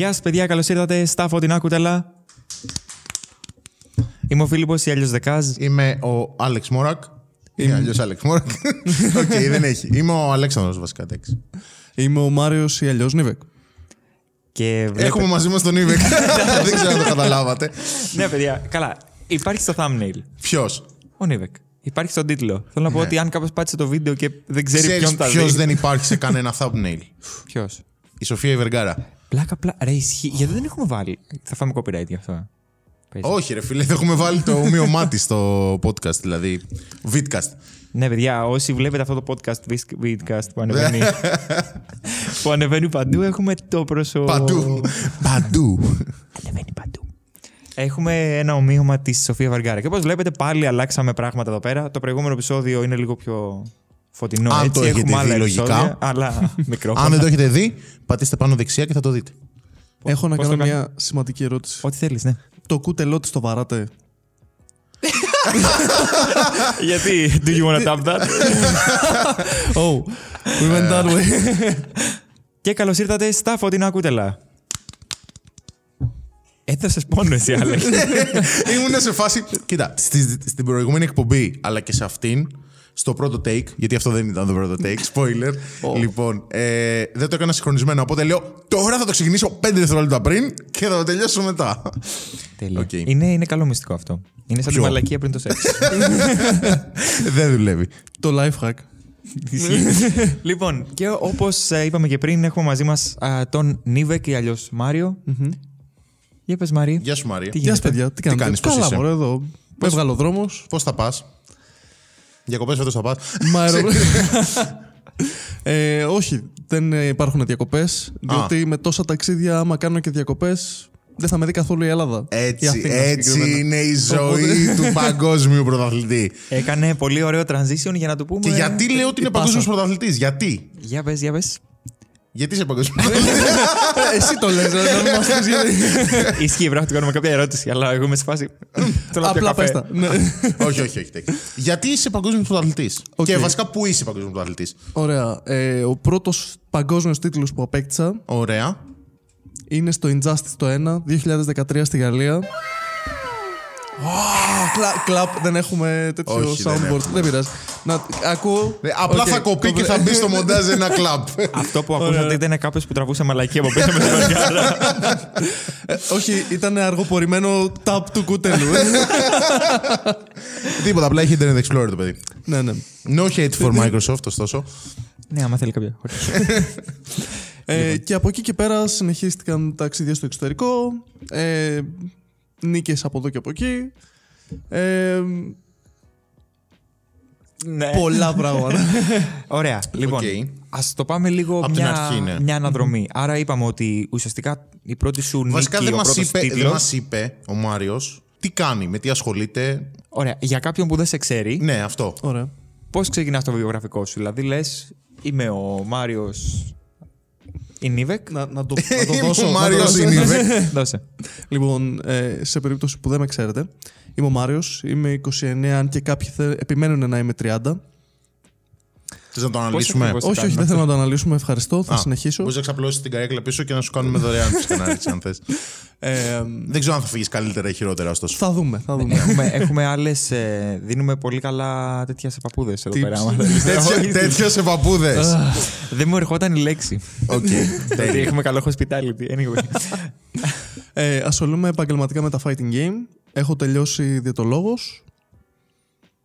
Γεια σας, παιδιά, καλώς ήρθατε στα φωτεινά κούτελα. Είμαι ο Φίλιππος ή αλλιώς Δεκάζ. Είμαι ο Άλεξ Μόρακ. Ή αλλιώς Άλεξ Μόρακ. Οκ, δεν έχει. Είμαι ο Αλέξανδρος βασικά. εντάξει. Είμαι ο Μάριος ή αλλιώς Nivek. Και βλέπετε... Έχουμε μαζί μας τον Nivek. δεν ξέρω αν το καταλάβατε. Ναι, παιδιά, καλά. Υπάρχει στο thumbnail. Ποιος; Ο Nivek. Υπάρχει στον τίτλο. Θέλω να πω ότι αν κάποιος πάτησε το βίντεο και δεν ξέρει Ξέρεις ποιον τα ποιος δει. δεν υπάρχει σε κανένα thumbnail. Ποιος; Η Σοφία Ιβεργάρα. Πλάκα, πλάκα. Ρε, ισχύει. Γιατί δεν έχουμε βάλει. Θα φάμε copyright γι' αυτό. Πες. Όχι, ρε φίλε, δεν έχουμε βάλει το ομοίωμά της στο podcast, δηλαδή. Vidcast. Ναι, παιδιά, όσοι βλέπετε αυτό το podcast, Vidcast που ανεβαίνει, που ανεβαίνει παντού, έχουμε το πρόσωπο. Παντού. Παντού. Ανεβαίνει παντού. Έχουμε ένα ομοίωμα της Σοφία Βαργκάρα. Και όπως βλέπετε, πάλι αλλάξαμε πράγματα εδώ πέρα. Το προηγούμενο επεισόδιο είναι λίγο πιο φωτεινό. Αν έτσι. το έχετε έχουμε άλλα δει λογικά. επεισόδια, αλλά μικρόφωνα. Αν δεν το έχετε δει, πατήστε πάνω δεξιά και θα το δείτε. Έχω να πώς κάνω το μια σημαντική ερώτηση. Ό,τι θέλεις, ναι. Το κούτελό της το βαράτε; Γιατί; Do you want to tap that? Oh, we went that way. Και καλώς ήρθατε στα φωτεινά κούτελα. Έδωσες πόνο εσύ, Άλεξ. Ήμουν σε φάση. Κοίτα, στη- στην προηγούμενη εκπομπή, αλλά και σε αυτήν, στο πρώτο take, γιατί αυτό δεν ήταν το πρώτο take, spoiler. Λοιπόν, ε, δεν το έκανα συγχρονισμένο. Οπότε λέω, τώρα θα το ξεκινήσω 5 δευτερόλεπτα πριν και θα το τελειώσω μετά. Τέλεια. Οκ. Είναι, είναι καλό μυστικό αυτό. Είναι σαν τη Ποιο; μαλακία πριν το σεξ. δεν δουλεύει. το life hack. λοιπόν, και όπως είπαμε και πριν, έχουμε μαζί μας τον Nivek ή αλλιώς Μάριο. Για πες, Μάρι. Γεια σου, Μάριε. Τι Γεια σας, γίνεται; παιδιά. Τι κάνετε. κάνεις, πώς Καλά, είσαι; μωρέ, εδώ. Με έβγαλε ο δρόμος. Πώς θα πας; Διακοπές φέτος θα πας. Μα αερο- ε, όχι, δεν ε, υπάρχουν διακοπές. Διότι με τόσα ταξίδια, άμα κάνω και διακοπές, δεν θα με δει καθόλου η Ελλάδα. Η Έτσι, Αθήνα έτσι συγκεκριμένα. είναι η ζωή Οπότε- του παγκόσμιου πρωταθλητή. Έκανε πολύ ωραίο transition για να το πούμε. Και γιατί λέω ότι είναι πάσα. παγκόσμιος πρωταθλητής, γιατί; Για πες, για πες. Γιατί είσαι παγκόσμιο πρωταθλητή. Ε, Εσύ το λες, ρε, να μην μας πεις γιατί. Ισχύει, πρέπει να του κάνουμε κάποια ερώτηση, αλλά εγώ είμαι σε φάση. Θέλω να πιω Απλά καφέ. πες τα. Ναι. όχι, όχι, όχι. τέτοιο. Γιατί είσαι παγκόσμιος πρωταθλητής; Οκ. Και βασικά πού είσαι παγκόσμιος πρωταθλητής; Ωραία. Ε, ο πρώτος παγκόσμιος τίτλος που απέκτησα Ωραία. είναι στο Injustice το 1, 2013 στη Γαλλία. Cla- Clap, δεν έχουμε τέτοιο Όχι, δεν soundboard. Δεν πειράζει. Να, ακούω. Ε, Απλά Οκ, θα κοπεί και κομπλέ- θα μπει στο μοντάζ ένα clap. Αυτό που ακούσατε ήταν κάποιος που τραβούσε μαλακή από πίσω με τη βαριάρα. Ε, όχι, ήταν αργοπορημένο tap του κούτελου. ε. Τίποτα, απλά έχει Internet Explorer το παιδί. ναι, ναι. No hate for Microsoft, ωστόσο. Ναι, άμα θέλει κάποια. Ε, και από εκεί και πέρα συνεχίστηκαν ταξίδια στο εξωτερικό. Ε, νίκες από εδώ και από εκεί. Ε, Ναι. πολλά πράγματα. Ωραία. Λοιπόν, Οκ. ας το πάμε λίγο Απ' την μια, αρχή, ναι. μια αναδρομή. Άρα είπαμε ότι ουσιαστικά η πρώτη σου Βασικά νίκη, δεν ο μας πρώτος είπε, δεν τίτλος... μας είπε ο Μάριος τι κάνει, με τι ασχολείται. Ωραία. Για κάποιον που δεν σε ξέρει, Ναι, αυτό. Ωραία. πώς ξεκινάς το βιογραφικό σου; Δηλαδή λες, είμαι ο Μάριος ή Nivek. Να, να, το, να το Είμαι δώσω. ο να το Μάριος δώσω. ή Nivek. Δώσε. Λοιπόν, ε, σε περίπτωση που δεν με ξέρετε, είμαι ο Μάριος, είμαι 29, αν και κάποιοι θε, επιμένουν να είμαι 30. Θες να το αναλύσουμε; ακριβώς; Πώς όχι, όχι, κάνουμε δεν θέλω να το αναλύσουμε. Ευχαριστώ. Θα Α, συνεχίσω. Μπορείς να ξαπλώσει την καρέκλα πίσω και να σου κάνουμε δωρεάν ψυχανάλυση, αν θες. Ε, Δεν ξέρω αν θα φύγεις καλύτερα ή χειρότερα, ωστόσο. θα δούμε. Θα δούμε. έχουμε, έχουμε άλλες. δίνουμε πολύ καλά τέτοια σε παππούδες εδώ Tips. πέρα. άμα θέλεις. Τέτοιο- Τέτοιο σε παππούδες. Δεν μου ερχόταν η λέξη. Οκ. Ότι τέλεια. έχουμε καλό hospitality. Anyway. Ε, ασχολούμαι επαγγελματικά με τα fighting game. Έχω τελειώσει διαιτολόγος.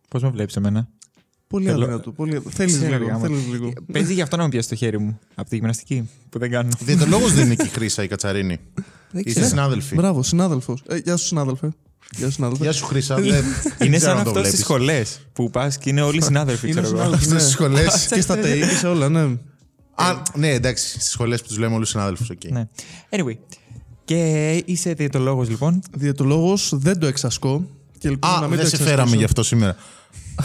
Πώς με βλέπεις εμένα; Πολύ Θέλω- αδύνατο. Πολύ... Θέλεις Ξέρω, λίγο. γάμο. Θέλεις λίγο. Παίζει γι' αυτό να μου πιάσει το χέρι μου. Από τη γυμναστική που δεν κάνω. Διαιτολόγο δεν είναι και η Χρήσα η Κατσαρίνη. Είστε ξέρω. συνάδελφοι. Μπράβο, συνάδελφος. Ε, γεια σου, συνάδελφε. Γεια σου, συνάδελφε. Γεια σου, Χρήσα. Δεν- δεν Είναι ξέρω σαν αν το αυτό στις βλέπεις. σχολές που πας και είναι όλοι συνάδελφοι, Είναι ξέρω εγώ. συνάδελφοι, Είστε ναι. στι σχολές. Και στα ΤΕΙ και σε όλα, ναι. Α, ναι, εντάξει, στις σχολές που τους λέμε όλους συνάδελφους. οκ. Ναι. Anyway. Και είσαι διαιτολόγος λοιπόν. Διαιτολόγος δεν το εξασκώ. Και ελπίζω να Α, μην δεν το σε εξασκήσω. φέραμε γι' αυτό σήμερα.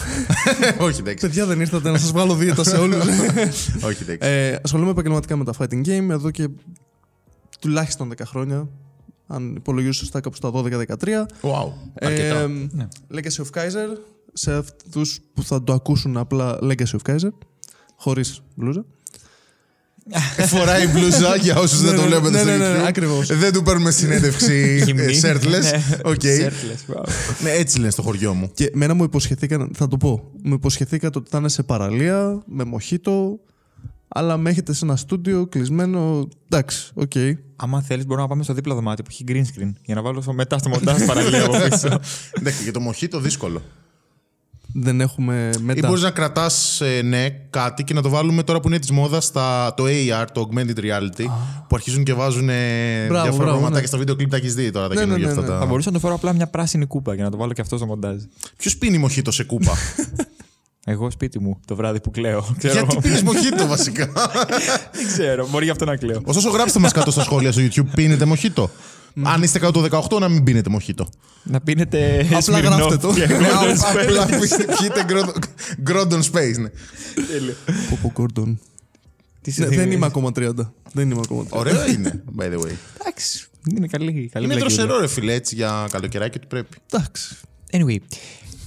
Όχι, εντάξει. Παιδιά, δεν ήρθατε να σας βγάλω δίαιτα σε όλους. Όχι, εντάξει. ε, ασχολούμαι επαγγελματικά με τα fighting game εδώ και τουλάχιστον 10 χρόνια. Αν υπολογίζω σωστά κάπου στα 12-13. Wow, αρκετά. Ε, Ναι. Legacy of Kaiser. Σε αυτούς που θα το ακούσουν απλά Legacy of Kaiser. Χωρίς μπλούζα. Φοράει μπλούζα για όσους δεν το Ναι, ναι, βλέπετε ναι, στο ναι, ναι, YouTube. ακριβώς. Δεν του παίρνουμε συνέντευξη Γυμνή. ε, shirtless. Ναι. OK. Shirtless, wow. Ναι, έτσι λένε στο χωριό μου. Και μένα μου υποσχεθήκαν, θα το πω, μου υποσχεθήκατε ότι θα είναι σε παραλία, με μοχίτο, αλλά με έχετε σε ένα στούντιο κλεισμένο. Εντάξει, οκ. Άμα θέλεις, μπορούμε να πάμε στο δίπλα δωμάτιο που έχει green screen για να βάλω στο- μετά στο μοντάζ παραλία από πίσω. Εντάξει, για το μοχίτο δύσκολο. Δεν έχουμε Ή μετά. μπορείς να κρατάς, ναι, κάτι και να το βάλουμε τώρα που είναι της μόδας στα το AR, το Augmented Reality, που αρχίζουν και βάζουν ε, Μπράβο, διάφορα μπράβο, πράγματα ναι. και στα βίντεο κλιπ τα έχεις δει τώρα τα Ναι, ναι, καινούργια ναι, αυτά. ναι. τα- Θα μπορούσα να το φέρω απλά μια πράσινη κούπα για να το βάλω και αυτό στο μοντάζ. Ποιος πίνει μοχίτο σε κούπα; Εγώ σπίτι μου το βράδυ που κλαίω. Ξέρω Γιατί εγώ. πίνεις μοχίτο βασικά; Δεν ξέρω. Μπορεί γι' αυτό να κλαίω. Ωστόσο, γράψτε μας κάτω στα σχόλια στο YouTube, πίνετε μοχίτο. Αν είστε κάτω το 18, να μην πίνετε μοχίτο. Να πίνετε. Απλά Smirnoff γράφτε το. και Golden Space. Απλά πιείτε Grondon Space, ναι. Τέλειο. Πω, πω, Gordon. Τι σε Ναι, δεν θυμίζει; είμαι ακόμα 30. Δεν είμαι ακόμα 30. Ωραίο είναι, by the way. Εντάξει. Είναι καλή. καλή Είναι πλακίδα. δροσερό, ρε φίλε, έτσι για καλοκαιράκι ότι πρέπει. Εντάξει. Anyway.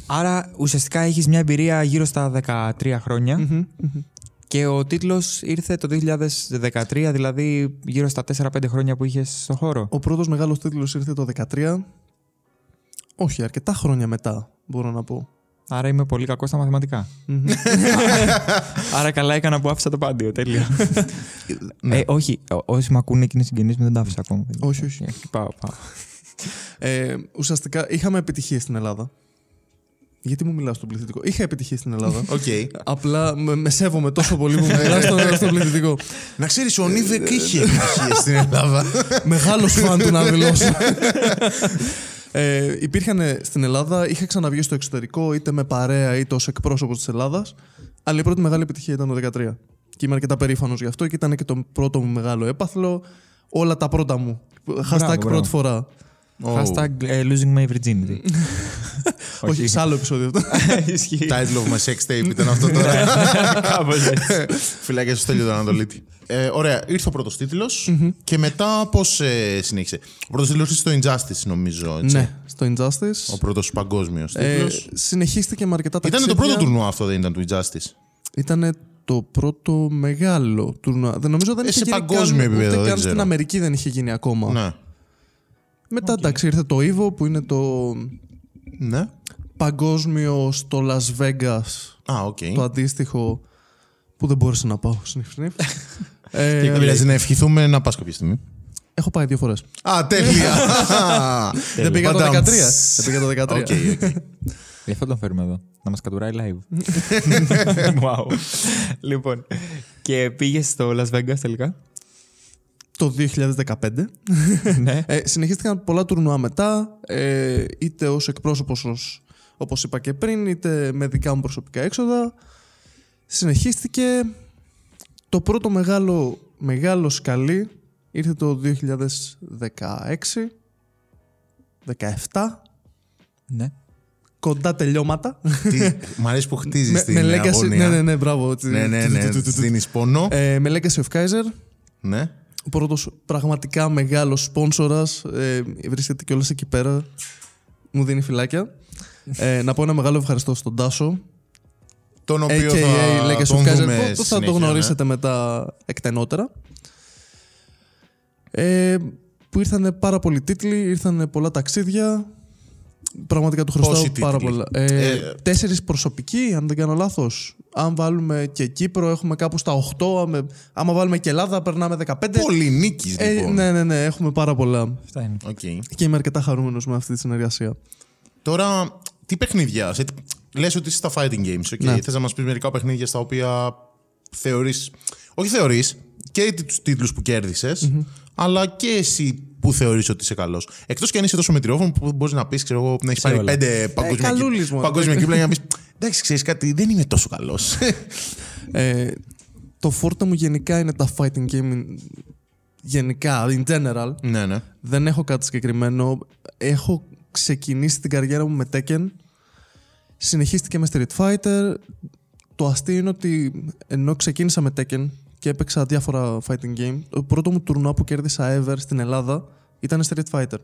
Άρα ουσιαστικά έχεις μια εμπειρία γύρω στα 13 χρονια και ο τίτλος ήρθε το 2013, δηλαδή γύρω στα 4-5 χρόνια που είχες στο χώρο. Ο πρώτος μεγάλος τίτλος ήρθε το 13. Όχι, αρκετά χρόνια μετά, μπορώ να πω. Άρα είμαι πολύ κακός στα μαθηματικά. Μμμ. Άρα καλά έκανα που άφησα το Πάντειο. Τέλεια. Ναι. ε, όχι, ό- όσοι με ακούνε και είναι συγγενείς μου δεν τα άφησα ακόμα. όχι, όχι. Ε, Πάω, πάω. Ε, ουσιαστικά είχαμε επιτυχία στην Ελλάδα. Γιατί μου μιλάω στον πληθυντικό; Είχα επιτυχία στην Ελλάδα. Οκ. Απλά με, με σέβομαι τόσο πολύ που μου μιλάς στον, στον πληθυντικό. Να ξέρεις, ο Νίβεκ είχε επιτυχία στην Ελλάδα. Μεγάλος φαν του να δηλώσω. ε, υπήρχαν στην Ελλάδα, είχα ξαναβγεί στο εξωτερικό είτε με παρέα είτε ως εκπρόσωπος της Ελλάδας. Αλλά η πρώτη μεγάλη επιτυχία ήταν το 2013. Και είμαι αρκετά περήφανος γι' αυτό και ήταν και το πρώτο μου μεγάλο έπαθλο. Όλα τα πρώτα μου. Hashtag μπράβο. πρώτη φορά. Hashtag ε, losing my virginity. Όχι, σε άλλο επεισόδιο αυτό. Ισχύει. Title of my sex tape ήταν αυτό τώρα. Κάπως έτσι. Φιλάκια στο τέλειο του Ανατολίτη. Ε, ωραία, ήρθε ο πρώτος και μετά πώς ε, συνέχισε. Ο πρώτος τίτλος ήρθε στο Injustice, νομίζω. Έτσι. ναι, στο Injustice. Ο πρώτος παγκόσμιος Ε, τίτλος. συνεχίστηκε με αρκετά Ήταν ταξίδια. το πρώτο τουρνουά αυτό, δεν ήταν του Injustice. Ήταν το πρώτο μεγάλο τουρνουά. Δεν νομίζω δεν Ε, είχε σε γίνει παγκόσμιο καν, επίπεδο, Ούτε δεν καν ξέρω. στην Αμερική δεν είχε γίνει ακόμα. Ναι. Μετά εντάξει ήρθε το Evo που είναι το Ναι. παγκόσμιο στο Las Vegas. Α, οκ. Το αντίστοιχο που δεν μπόρεσα να πάω. Σνιφ, σνιφ. ε, Δεν πειράζει να ευχηθούμε να πας κάποια στιγμή. έχω πάει δύο φορές. Α, τέλεια. Δεν πήγα το 13. Παντάμ. Δεν πήγα το 13. OK, OK. Γι' αυτό τον φέρουμε εδώ. Να μας κατουράει live. wow. λοιπόν. Και πήγες στο Las Vegas τελικά; Το 2015. ναι. Ε, συνεχίστηκαν πολλά τουρνουά μετά, ε, είτε ως εκπρόσωπος ως, όπως είπα και πριν, είτε με δικά μου προσωπικά έξοδα. Συνεχίστηκε το πρώτο μεγάλο, μεγάλο σκαλί ήρθε το 2016, 17, ναι. κοντά τελειώματα. Τι- Μ' αρέσει που χτίζεις με, την με legacy, αγωνία. ναι, ναι, ναι, μπράβο. έτσι. ναι, ναι, ναι, της δίνεις πόνο. Ε, με Legacy of Kaiser, Ναι. Ο πρώτος πραγματικά μεγάλος σπόνσορας, ε, βρίσκεται κιόλας εκεί πέρα, μου δίνει φυλάκια. ε, να πω ένα μεγάλο ευχαριστώ στον Τάσο, Τον οποίο AKA θα Legacy τον of Kaiser, δούμε που- που θα συνέχεια, το ναι. γνωρίσετε μετά εκτενότερα. Ε, που ήρθαν πάρα πολλοί τίτλοι, ήρθαν πολλά ταξίδια. Πραγματικά του Πόσοι χρωστάω τίτλοι; πάρα πολλά. Ε, Ε, τέσσερις προσωπικοί, αν δεν κάνω λάθος. Αν βάλουμε και Κύπρο, έχουμε κάπου στα 8. Άμα, άμα βάλουμε και Ελλάδα, περνάμε 15. Πολυνίκης, Ε, λοιπόν. ναι, ναι, ναι, έχουμε πάρα πολλά. Αυτά είναι. Οκ. Και είμαι αρκετά χαρούμενος με αυτή τη συνεργασία. Τώρα, τι παιχνίδια; Σε, λες ότι είσαι στα fighting games, okay. Ναι. Θες να μας πεις μερικά παιχνίδια στα οποία θεωρείς... Όχι θεωρείς, και τους τίτλους που κερδισες αλλά και εσύ που θεωρείς ότι είσαι καλός. Εκτός και αν είσαι τόσο μετριόφωνο που μπορείς να πεις, ξέρω εγώ, να έχεις Σε πάρει όλα. πέντε παγκόσμια, καλούλης, κύπ- μόνο. παγκόσμια κύπλα για να πεις εντάξει, ξέρεις κάτι, δεν είμαι τόσο καλός. Ε, το φόρτο μου γενικά είναι τα fighting game. Γενικά, in general. ναι, ναι. Δεν έχω κάτι συγκεκριμένο. Έχω ξεκινήσει την καριέρα μου με Tekken. Συνεχίστηκε με Street Fighter. Το αστείο είναι ότι ενώ ξεκίνησα με Tekken και έπαιξα διάφορα fighting game, το πρώτο μου τουρνουά που κέρδισα ever στην Ελλάδα ήταν Street Fighter.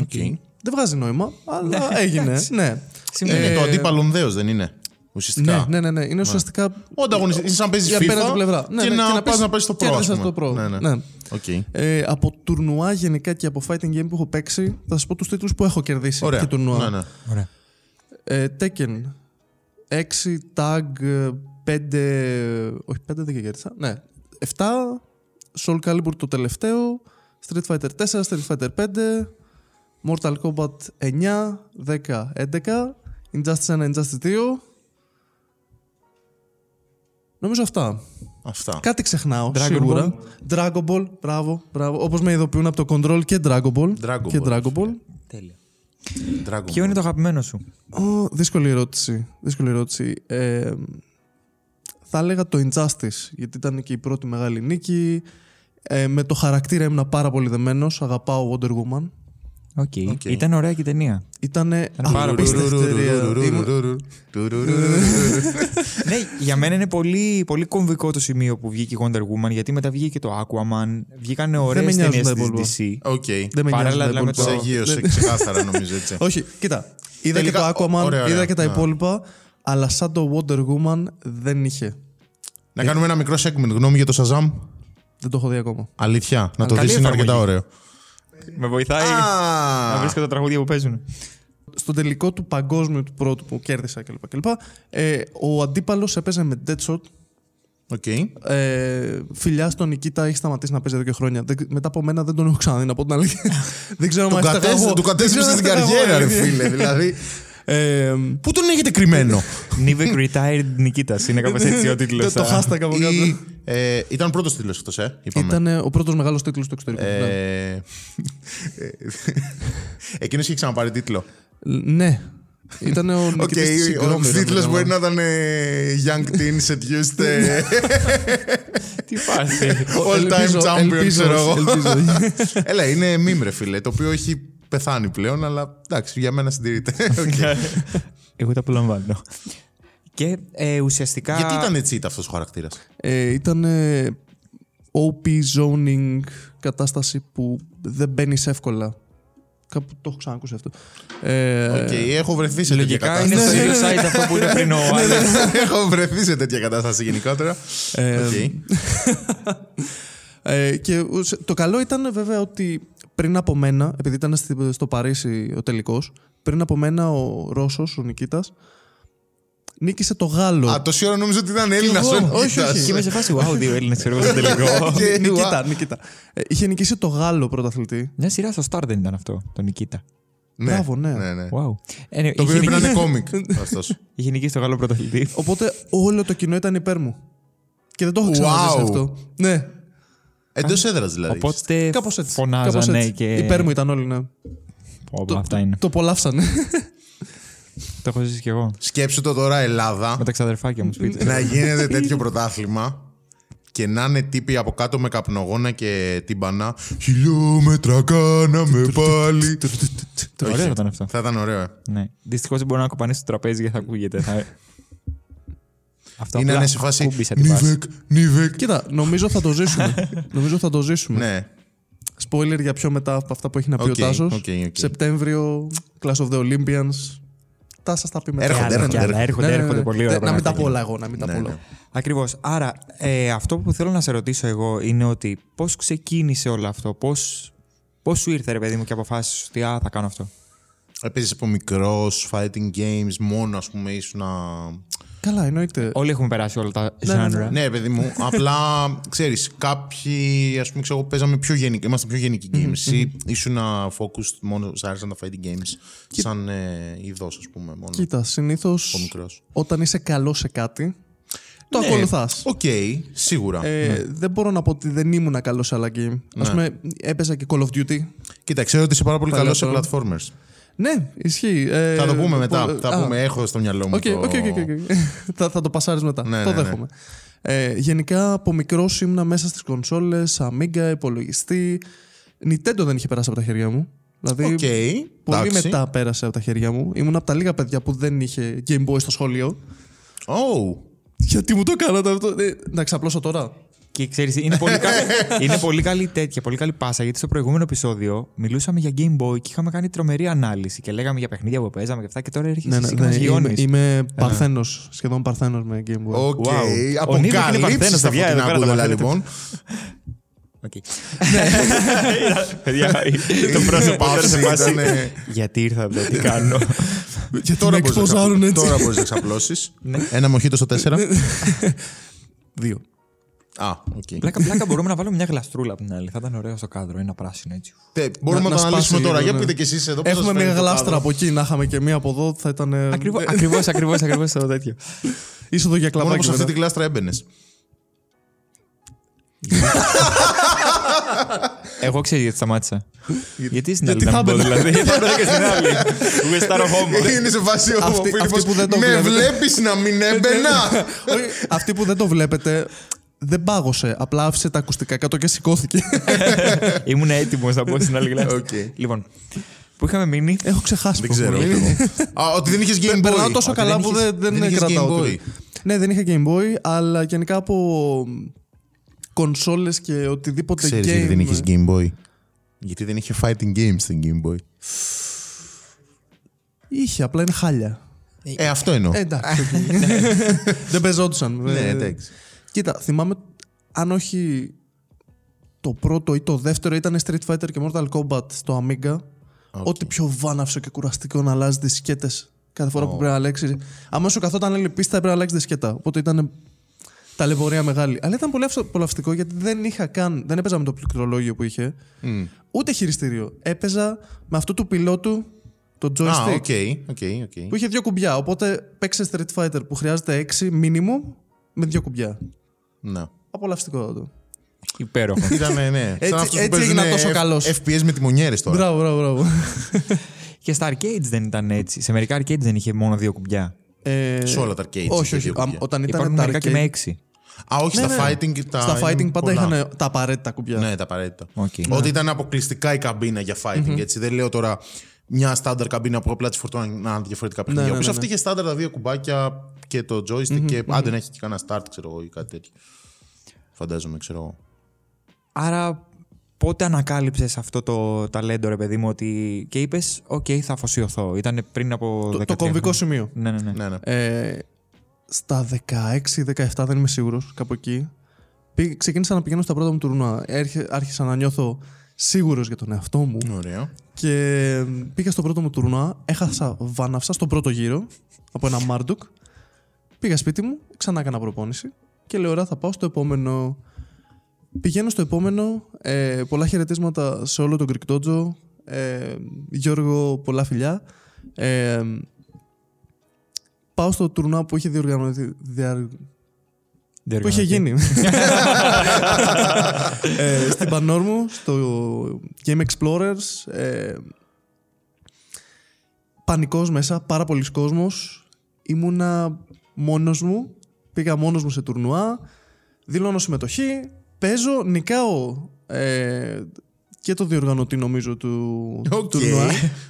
OK. Δεν βγάζει νόημα, αλλά έγινε. ναι. Συμβαίνει. Είναι Ε, το αντίπαλον δέος, δεν είναι. Ουσιαστικά. Ναι, ναι, ναι, ναι. Είναι ουσιαστικά. Ο ανταγωνιστής. Είναι σαν παίζεις η απέναντι FIFA πλευρά. Ναι, και ναι, να πας πεις, να παίζεις το Pro. ας κέρδισες πούμε. το Pro. Ναι, ναι. Ναι. Οκ. Ε, από τουρνουά γενικά και από fighting game που έχω παίξει, θα σας πω τους τίτλους που έχω κερδίσει Ωραία. και τουρνουά. Ναι, ναι. Ωραία. Ε, Tekken 6, Tag 5. Όχι, 5 δεν κέρδισα. Ναι. 7, Soul Calibur το τελευταίο, Street Fighter 4, Street Fighter 5, Mortal Kombat 9, 10, 11, Injustice 1, Injustice 2. Νομίζω αυτά. Αυτά. Κάτι ξεχνάω, Dragon σίγουρα. Dragon Ball, μπράβο, μπράβο. Όπως με ειδοποιούν από το Control και Dragon Ball. Dragon και Ball. Dragon Ball. Τέλεια. Dragon Ποιο είναι το αγαπημένο σου; Ω, δύσκολη ερώτηση. Δύσκολη ερώτηση. Ε, θα έλεγα το Injustice, γιατί ήταν και η πρώτη μεγάλη νίκη. Ε, με το χαρακτήρα ήμουν πάρα πολύ δεμένος. Αγαπάω Wonder Woman. Οκ. Οκ. Ήταν ωραία και η ταινία. Ήταν πάρα πολύ απίστευτη εταιρεία. Ήμουν- ναι, για μένα είναι πολύ, πολύ κομβικό το σημείο που βγήκε η Wonder Woman, γιατί μετά βγήκε και το Aquaman. Βγήκαν με ωραίες νοιάζουν ταινίες τα της υπόλοιπα. DC. Οκ. Δεν με Παράλληλα, νοιάζει τα λέμε υπόλοιπα. Σε το- αγίωσε ξεκάθαρα νομίζω έτσι. Όχι, κοίτα. Είδα Τελικά, και το Aquaman, ωραία, ωραία. είδα και τα Ναι. υπόλοιπα, αλλά σαν το Wonder Woman δεν είχε. Να κάνουμε ένα μικρό segment γνώμη για το Shazam; Δεν το έχω δει ακόμα. Αλήθεια. Να το Καλή δεις είναι αρκετά εφαρμογή. ωραίο. Με βοηθάει να Α, βρίσκω τα τραγούδια που παίζουν. στο τελικό του παγκόσμιου του πρώτου που κέρδισα κλπ. κλπ ε, ο αντίπαλος έπαιζε με Deadshot. OK. Ε, φιλιά στον Νικήτα έχει σταματήσει να παίζει εδώ και χρόνια. Δεν, μετά από μένα δεν τον έχω ξαναδεί να πω την αλήθεια. δεν ξέρω Του αν έφταιγα εγώ. κατέστησε- Του Δεν κατέστρεψε ξέρω την αν έφταιγα καριέρα, ρε εγώ, φίλε. Δηλαδή. Ε, Πού τον έχετε κρυμμένο. Nivek Retired Νικήτας. Είναι κάπως έτσι ο τίτλος. το, το hashtag από κάτω. Ή, ε, ήταν πρώτος τίτλος αυτό, ε. Είπαμε. Ήταν ο πρώτος μεγάλος τίτλος του εξωτερικού. ναι. Ε, Εκείνος είχε ξαναπάρει τίτλο. ναι. Ήταν ο Οκ, νικητής της ο Συγκρόμηρας, τίτλος ναι, μπορεί ναι. να ήταν ε, Young Teen Seduced ε, Τι φάση. All Time Ελπίζω, Champion, ελπίζω, ξέρω εγώ. ελπίζω. Έλα, είναι meme, ρε φίλε, το οποίο έχει πεθάνει πλέον, αλλά εντάξει, για μένα συντηρείται. Οκ. Εγώ τα απολαμβάνω. Και ε, ουσιαστικά. Γιατί ήταν έτσι αυτός ο χαρακτήρας; Ε, ήταν ε, OP zoning κατάσταση που δεν μπαίνεις εύκολα. Κάπου το έχω ξανακούσει αυτό. Ε, Οκ, έχω βρεθεί σε τέτοια Λογικά είναι κατάσταση. στο ίδιο site αυτό που είναι πριν ο άλλος. έχω βρεθεί σε τέτοια κατάσταση γενικότερα. Ε, Οκ. Ε, και ουσ- το καλό ήταν βέβαια ότι πριν από μένα, επειδή ήταν στη- στο Παρίσι ο τελικός, πριν από μένα ο Ρώσος, ο Νικήτας, νίκησε το Γάλλο. Α, τόση ώρα νόμιζα ότι ήταν Έλληνας εγώ, ο όχι, Νικήτας. όχι. Και είμαι σε φάση, wow, δύο Έλληνες ξέρω εγώ στο τελικό. Και- Νικήτα, Νικήτα. Ε, είχε νικήσει το Γάλλο πρωταθλητή. Μια σειρά στο Star δεν ήταν αυτό, τον Νικήτα. Ναι, Μπράβο, ναι. ναι, ναι. Wow. Ε, Το οποίο είχε, πρέπει να νικήσει, είναι κόμικ. αυτός. είχε νικήσει το Γάλλο πρωταθλητή. Οπότε όλο το κοινό ήταν υπέρ μου. Και δεν το έχω ξαναζήσει Wow. αυτό. Ναι, Εντός έδρας δηλαδή. Οπότε κάπως έτσι. φωνάζανε Κάπως έτσι. και. Υπέρ μου ήταν όλοι, ναι. Πω, Το- αυτά είναι. Το απολαύσανε. Το έχω ζήσει κι εγώ. Σκέψου το τώρα Ελλάδα Με τα ξαδερφάκια μου σπίτι. να γίνεται τέτοιο πρωτάθλημα και να είναι τύποι από κάτω με καπνογόνα και τύμπανα. Χιλιόμετρα κάναμε πάλι. Ωραίο Όχι. θα ήταν αυτό. Θα ήταν ωραίο. ε. Ναι. Δυστυχώς δεν μπορώ να κοπανίσω στο τραπέζι γιατί θα ακούγεται. Θα... Αυτό Είναι απλά να σε φάση. ακούμπησα την βάση. Νίβεκ, Νίβεκ. Κοίτα, νομίζω θα το ζήσουμε. νομίζω θα το ζήσουμε. Ναι. Spoiler για πιο μετά από αυτά που έχει να πει Οκ, ο Τάσος. OK, OK. Σεπτέμβριο, Clash of the Olympians. Θα σας τα πει μετά. Έρχονται, Ναι, έρχονται, ναι, έρχονται. ναι, Έρχονται, ναι, ναι, έρχονται ναι. πολύ ωραία Να μην τα πράγματα πω όλα εγώ, να μην τα Ναι, πω ναι. όλα. Ακριβώς. Άρα, ε, αυτό που θέλω να σε ρωτήσω εγώ είναι ότι πώς ξεκίνησε όλο αυτό, πώς πώς σου ήρθε, ρε παιδί μου, και αποφάσισες ότι α, θα κάνω αυτό. Έπαιζε από μικρός, fighting games, μόνο ας πούμε ήσουν. Καλά, εννοείται. Όλοι έχουμε περάσει όλα τα Ναι, ναι, genre. Ναι, παιδί μου. απλά ξέρεις, κάποιοι ας πούμε ξέρω, εγώ, παίζαμε πιο γενικοί. Είμαστε πιο γενικοί games. Εσύ ήσουν focused μόνο, σ' άρεσαν τα fighting games. Σαν ε, είδος, ας πούμε. Μόνο. Κοίτα, συνήθως Από μικρός. όταν είσαι καλός σε κάτι, το Ναι, ακολουθάς. Οκ, σίγουρα. Ε, Δεν μπορώ να πω ότι δεν ήμουν καλός σε άλλα game. Ναι. Ας πούμε, έπαιζα και Call of Duty. Κοίτα, ξέρω ότι είσαι πάρα πολύ καλός σε Παλιότερο. platformers. Ναι, ισχύει. Ε, Θα το πούμε μετά. πο- Θα α, πούμε, έχω στο μυαλό μου. Οκ, το... OK, OK, OK, OK. θα, θα το πασάρεις μετά. Ναι, το ναι, ναι. δέχομαι. Ε, γενικά από μικρός ήμουνα μέσα στις κονσόλες, Amiga, υπολογιστή. Nintendo δεν είχε περάσει από τα χέρια μου. Δηλαδή Οκ, πολύ εντάξει. μετά πέρασε από τα χέρια μου. Ήμουν από τα λίγα παιδιά που δεν είχε Game Boy στο σχολείο. Oh, Γιατί μου το κάνατε αυτό. Ε, να ξαπλώσω τώρα. Και ξέρεις, είναι πολύ, καλή, είναι πολύ καλή τέτοια, πολύ καλή πάσα. Γιατί στο προηγούμενο επεισόδιο μιλούσαμε για Game Boy και είχαμε κάνει τρομερή ανάλυση και λέγαμε για παιχνίδια που παίζαμε και αυτά. Και τώρα έρχεσαι Ναι, ναι, εσύ και ναι, μας είμαι, γιώνεις. είμαι παρθένος, σχεδόν παρθένος με Game Boy. Οκ. Wow. Ο Νίκο είναι Αποκαλύψεις Παρθένος, τα παιδιά, εδώ φωτεινά πέρα τα κούδελα, μαθαίνετε. λοιπόν. Οκ. Παιδιά, το πρόσωπο Παύση ήταν σε φάση. ήτανε- Γιατί ήρθα εδώ, τι κάνω; Και τώρα με μπορείς να εκποζάρουν ξαπλ- έτσι. Τώρα μπορείς να ξαπλώσεις. Ναι. Ένα μοχίτο στο 4. Δύο. Α, οκ. Πλάκα, πλάκα μπορούμε να βάλουμε μια γλαστρούλα από την άλλη. Θα ήταν ωραίο στο κάδρο, ένα πράσινο έτσι. Τε, Μπορούμε Να- να να το αναλύσουμε σπάσει τώρα. λίγο, Για ναι. πείτε κι εσείς εδώ πώς Έχουμε σας μια φαίνεται το γλάστρα κάδρο. από εκεί. Να είχαμε και μία από εδώ, θα ήταν. ε, Ακριβώς, ακριβώς, ακριβώς, ακριβώς το τέτοιο. Είσοδο για Μόνο κλαπάκι. πως αυτή μετά. τη γλάστρα έμπαινες. Εγώ ξέρω γιατί σταμάτησα. Γιατί στην άλλη Γιατί να θα μην πω, έμπαινα; δηλαδή. Θα έμπαινα και στην άλλη. Γουστάρω χώμα. Είναι σε φάση ο Αυτή- Φίλιππος, αυτή που δεν το Με βλέπετε». βλέπεις να μην έμπαινα. Όχι, Αυτή που δεν το βλέπετε, δεν πάγωσε. Απλά άφησε τα ακουστικά κάτω και σηκώθηκε. Ήμουν έτοιμος να πω στην άλλη γλάστρα. Οκ. Λοιπόν, που είχαμε μείνει; Έχω ξεχάσει Δεν που ξέρω. έχουμε μείνει. Α, Ότι δεν είχες Game Περνάω Boy. τόσο Ότι καλά δεν που είχες- δεν, δεν, δεν είχες κρατάω. Game Boy. το- Ναι, δεν είχα Game Boy, αλλά γενικά από κονσόλες και οτιδήποτε Ξέρεις game. γιατί δεν είχες Game Boy; Γιατί δεν είχε fighting games στην Game Boy. Είχε, απλά είναι χάλια. Ε, αυτό εννοώ. Ε, εντάξει. οκ. δεν παιζόντουσαν. Ναι, Ε, εντάξει. Κοίτα, θυμάμαι αν όχι το πρώτο ή το δεύτερο ήταν Street Fighter και Mortal Kombat στο Amiga. Ό,τι πιο βάναυσο και κουραστικό να αλλάζεις δισκέτες κάθε φορά που πρέπει να αλλάξεις. Άμα σου καθόταν άλλη πίστα, έπρεπε να αλλάξεις δισκέτα. Οπότε ήταν ταλαιπωρία μεγάλη. Αλλά ήταν πολύ αυσο- απολαυστικό γιατί δεν είχα καν. Δεν έπαιζα με το πληκτρολόγιο που είχε. Ούτε χειριστήριο. Έπαιζα με αυτό του πιλότου το joystick. Α, οκ, οκ, οκ. Που είχε δύο κουμπιά. Οπότε παίξε Street Fighter που χρειάζεται 6 minimum με δύο κουμπιά. Να. Απολαυστικό το. Υπέροχο. Ήτανε, ναι. Έτσι- Σαν αυτούς που έτσι παίζουν έγινα τόσο F- καλός. FPS με τιμονιέρες τώρα. Μπράβο, μπράβο, μπράβο. και στα arcades δεν ήταν έτσι. Σε μερικά arcades δεν είχε μόνο δύο κουμπιά. Ε, Σε όλα τα arcades Όχι, είχε όχι. δύο Α, κουμπιά. Όταν ήταν Υπάρχουν τα μερικά και με arcade- έξι. Α, όχι, Ναι, στα ναι. fighting και τα. Στα fighting είναι πάντα πολλά. είχαν τα απαραίτητα κουμπιά. Ναι, τα απαραίτητα. Οκ. Ότι ήταν αποκλειστικά η καμπίνα για fighting. Έτσι. Δεν λέω τώρα μια στάνταρ καμπίνα που απλά της φορτώναν διαφορετικά παιχνίδια. ναι, Όπως ναι, αυτή ναι. είχε στάνταρ τα δύο κουμπάκια και το joystick και άντε να έχει και κανένα start, ξέρω εγώ, ή κάτι τέτοιο. Φαντάζομαι, ξέρω εγώ. Άρα, πότε ανακάλυψες αυτό το ταλέντο, ρε παιδί μου, ότι. και είπες, Οκ, θα αφοσιωθώ. Ήταν πριν από. Το, 13 το κομβικό χρόνια. σημείο. Ναι, ναι, ναι. Ναι, ναι. Ε, στα 16-17 δεν είμαι σίγουρος, κάπου εκεί. Πήγ- ξεκίνησα να πηγαίνω στα πρώτα μου τουρνουά. Έρχε- Άρχισα να νιώθω σίγουρος για τον εαυτό μου. Ωραίο. Και πήγα στο πρώτο μου τουρνουά, έχασα βάναυσα στον πρώτο γύρο από ένα Μάρντουκ. Πήγα σπίτι μου, ξανά έκανα προπόνηση και λέω: Ωραία, θα πάω στο επόμενο. Πηγαίνω στο επόμενο. Ε, πολλά χαιρετίσματα σε όλο τον Greek Dojo. Ε, Γιώργο, πολλά φιλιά. Ε, πάω στο τουρνουά που είχε διοργανωθεί. δια- που είχε γίνει. ε, στην Πανόρμου, στο Game Explorers. Ε, πανικός μέσα, πάρα πολύς κόσμος. Ήμουνα μόνος μου. Πήγα μόνος μου σε τουρνουά. Δηλώνω συμμετοχή. Παίζω, νικάω ε, και το διοργανωτή νομίζω του Οκ. τουρνουά.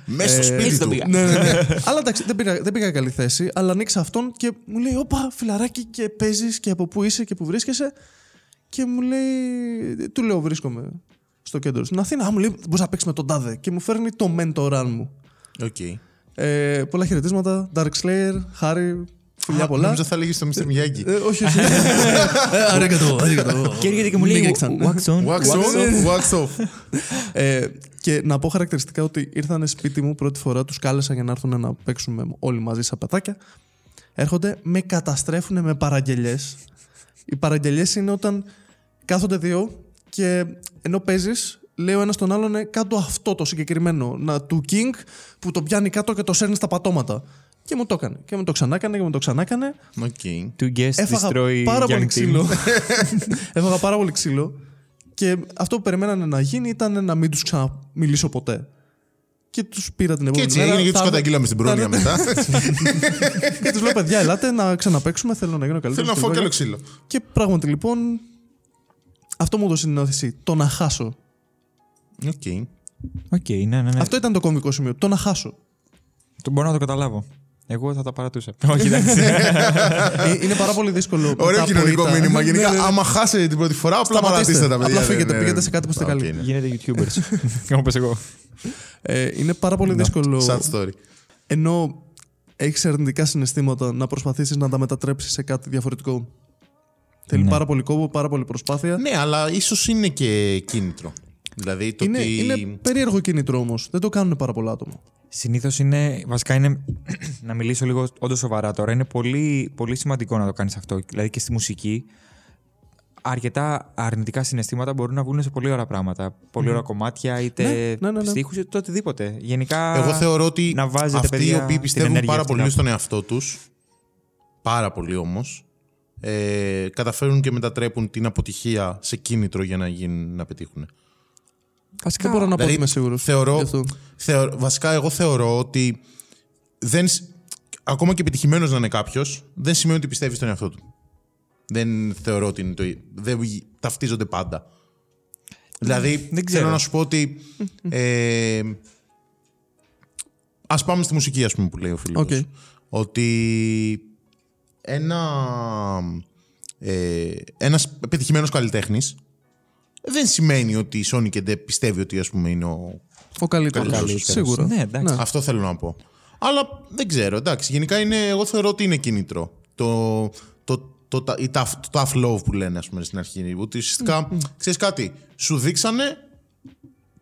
Μέσα στο Ε, σπίτι έτσι το του. πήγα. ναι, ναι, ναι. Αλλά εντάξει, δεν πήγα, δεν πήγα καλή θέση. Αλλά νίκησα αυτόν και μου λέει: Όπα, φιλαράκι, και παίζεις και από πού είσαι και πού βρίσκεσαι. Και μου λέει: Του λέω: Βρίσκομαι στο κέντρο στην Αθήνα. Α, μου λέει: Μπορείς να παίξεις με τον Τάδε. Και μου φέρνει το mentor μου. Οκ. Ε, πολλά χαιρετίσματα. Dark Slayer, Χάρη, φιλιά Α, πολλά. Νόμιζα θα λέγεις στο Mr. Miyagi. Ε, όχι, όχι. Ε, Arigato, arigato. Και έρχεται και μου λέει. Miyagi-san. Wax on. Wax on, wax off. Ε, και να πω χαρακτηριστικά ότι ήρθαν σπίτι μου πρώτη φορά, τους κάλεσα για να έρθουν να παίξουμε όλοι μαζί σαν παιδάκια. Έρχονται, με καταστρέφουν με παραγγελίε. Οι παραγγελίε είναι όταν κάθονται δύο και ενώ παίζεις, λέει ο ένας τον άλλον «Ε, κάτω αυτό το συγκεκριμένο να, του King που το πιάνει κάτω και το σέρνει στα πατώματα. Και μου το έκανε. Και μου το ξανά έκανε και μου το ξανά έκανε. Οκ. To guess Έφαγα destroy πάρα young πολύ team. ξύλο. Έφαγα πάρα πολύ ξύλο. Και αυτό που περιμένανε να γίνει ήταν να μην τους ξαναμιλήσω ποτέ. Και τους πήρα την Και επόμενη έτσι μέρα. έγινε και τους Θα- καταγγείλαμε στην πρόνοια θα- μετά. Και τους λέω: Παιδιά, ελάτε να ξαναπαίξουμε. Θέλω να γίνω καλύτερος. Θέλω να φάω κι άλλο ξύλο. Και πράγματι λοιπόν, αυτό μου έδωσε την ώθηση. Το να χάσω. Οκ. Οκ, ναι, ναι, ναι. Αυτό ήταν το κομβικό σημείο. Το να χάσω. Το μπορώ να το καταλάβω. Εγώ θα τα παρατούσα. Όχι, εντάξει. Ε, είναι πάρα πολύ δύσκολο. μετά Ωραίο από κοινωνικό ήττα- μήνυμα. Γενικά, Ναι, ναι, ναι. άμα χάσετε την πρώτη φορά, απλά Σταματήστε. παρατήστε τα παιδιά. Απλά φύγετε, Ναι, ναι, πήγαινε ναι. σε κάτι που είστε Α, καλοί. οκ, ναι. Γίνετε YouTubers. Όπω εγώ. Ε, είναι πάρα πολύ δύσκολο. Sad story. Ενώ έχεις αρνητικά συναισθήματα να προσπαθήσεις να τα μετατρέψεις σε κάτι διαφορετικό. Θέλει Ναι. πάρα πολύ κόπο, πάρα πολύ προσπάθεια. Ναι, αλλά ίσως είναι και κίνητρο. Δηλαδή το είναι, ότι. είναι περίεργο κίνητρο όμως. Δεν το κάνουν πάρα πολλά άτομα. Συνήθως είναι. Βασικά είναι. να μιλήσω λίγο όντως σοβαρά τώρα. Είναι πολύ, πολύ σημαντικό να το κάνεις αυτό. Δηλαδή και στη μουσική. Αρκετά αρνητικά συναισθήματα μπορούν να βγουν σε πολύ ωραία πράγματα. Πολύ ωραία κομμάτια, είτε Ναι, ναι, ναι, ναι. στίχους, είτε οτιδήποτε. Γενικά. Εγώ θεωρώ ότι να βάζετε, αυτοί παιδιά, οι οποίοι την πιστεύουν ενέργεια πάρα αυτή πολύ να- στον εαυτό τους, πάρα πολύ όμως, ε, καταφέρουν και μετατρέπουν την αποτυχία σε κίνητρο για να, γίνουν, να πετύχουν. Βασικά, Δεν μπορώ να πω Δηλαδή, ότι είμαι σίγουρος. Θεωρώ, θεωρώ, βασικά, εγώ θεωρώ ότι δεν, σ- ακόμα και επιτυχημένος να είναι κάποιος, δεν σημαίνει ότι πιστεύεις στον εαυτό του. Δεν θεωρώ ότι είναι το ίδιο. Δεν ταυτίζονται πάντα. Δηλαδή, δεν ξέρω. θέλω να σου πω ότι. Ε, ας πάμε στη μουσική, ας πούμε, που λέει ο φίλος. Οκ. Ότι ένα, ε, ένας πετυχημένος καλλιτέχνης δεν σημαίνει ότι σώνει και ντε πιστεύει ότι ας πούμε είναι ο Ο καλύτερος. καλύτερος. Σίγουρα. Ναι, εντάξει. αυτό θέλω να πω. Αλλά δεν ξέρω. Εντάξει, γενικά είναι, εγώ θεωρώ ότι είναι κίνητρο. Το, το, το, το, η tough, το tough love που λένε ας πούμε, στην αρχή. Ότι ουσιαστικά, ξέρεις κάτι, σου δείξανε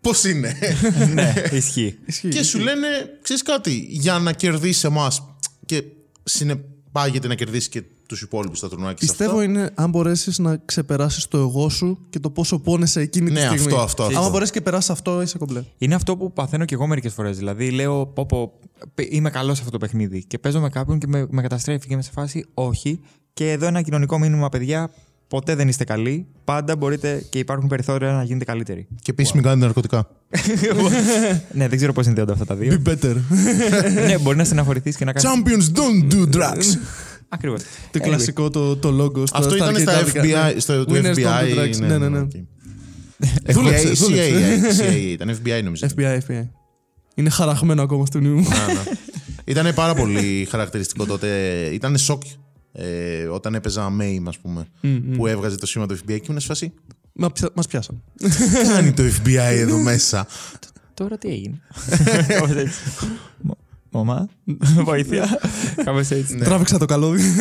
πώς είναι. ναι, ισχύει. Ισχύει. και σου λένε, ξέρεις κάτι, για να κερδίσει εμάς και συνεπάγεται να κερδίσει και τους υπόλοιπους στα τουρνουά και σε Πιστεύω αυτά. είναι αν μπορέσεις να ξεπεράσεις το εγώ σου και το πόσο πόνεσαι εκείνη Ναι, τη στιγμή. αυτό, αυτό, αυτό. Άμα μπορέσεις και περάσεις αυτό, είσαι κομπλέ. Είναι αυτό που παθαίνω και εγώ μερικές φορές. Δηλαδή, λέω, πω, πω, π- είμαι καλός σε αυτό το παιχνίδι. Και παίζω με κάποιον και με, με καταστρέφει και είμαι σε φάση, όχι. Και εδώ ένα κοινωνικό μήνυμα, παιδιά. Ποτέ δεν είστε καλοί. Πάντα μπορείτε και υπάρχουν περιθώρια να γίνετε καλύτεροι. Και επίσης μην κάνετε ναρκωτικά. ναι, δεν ξέρω πώς συνδέονται αυτά τα δύο. better. ναι, μπορεί να στεναχωρηθείς και να κάνει. Champions don't do drugs. Ακριβώς. το κλασικό το, το logo. στα- Αυτό ήταν στα αρκεϊντάδικα. FBI, Ναι. στο του Winners don't FBI. do drugs. Ναι, ναι, ναι. οκ. Δούλεψε, FBI, δούλεψε. CIA, CIA, ήταν FBI νομίζω. FBI, FBI. Είναι χαραγμένο ακόμα στο νου μου. Ήταν πάρα πολύ χαρακτηριστικό τότε. Ήταν σοκ ε, όταν έπαιζα MAME, ας πούμε, που έβγαζε το σήμα του FBI και ήμουν σε φάση. Μα πια- μας πιάσαν. Τι κάνει το FBI εδώ μέσα; Τώρα τι έγινε; Κάπω έτσι. Μ- Μαμά, βοήθεια. Κάπως έτσι. Τράβηξα το καλώδι.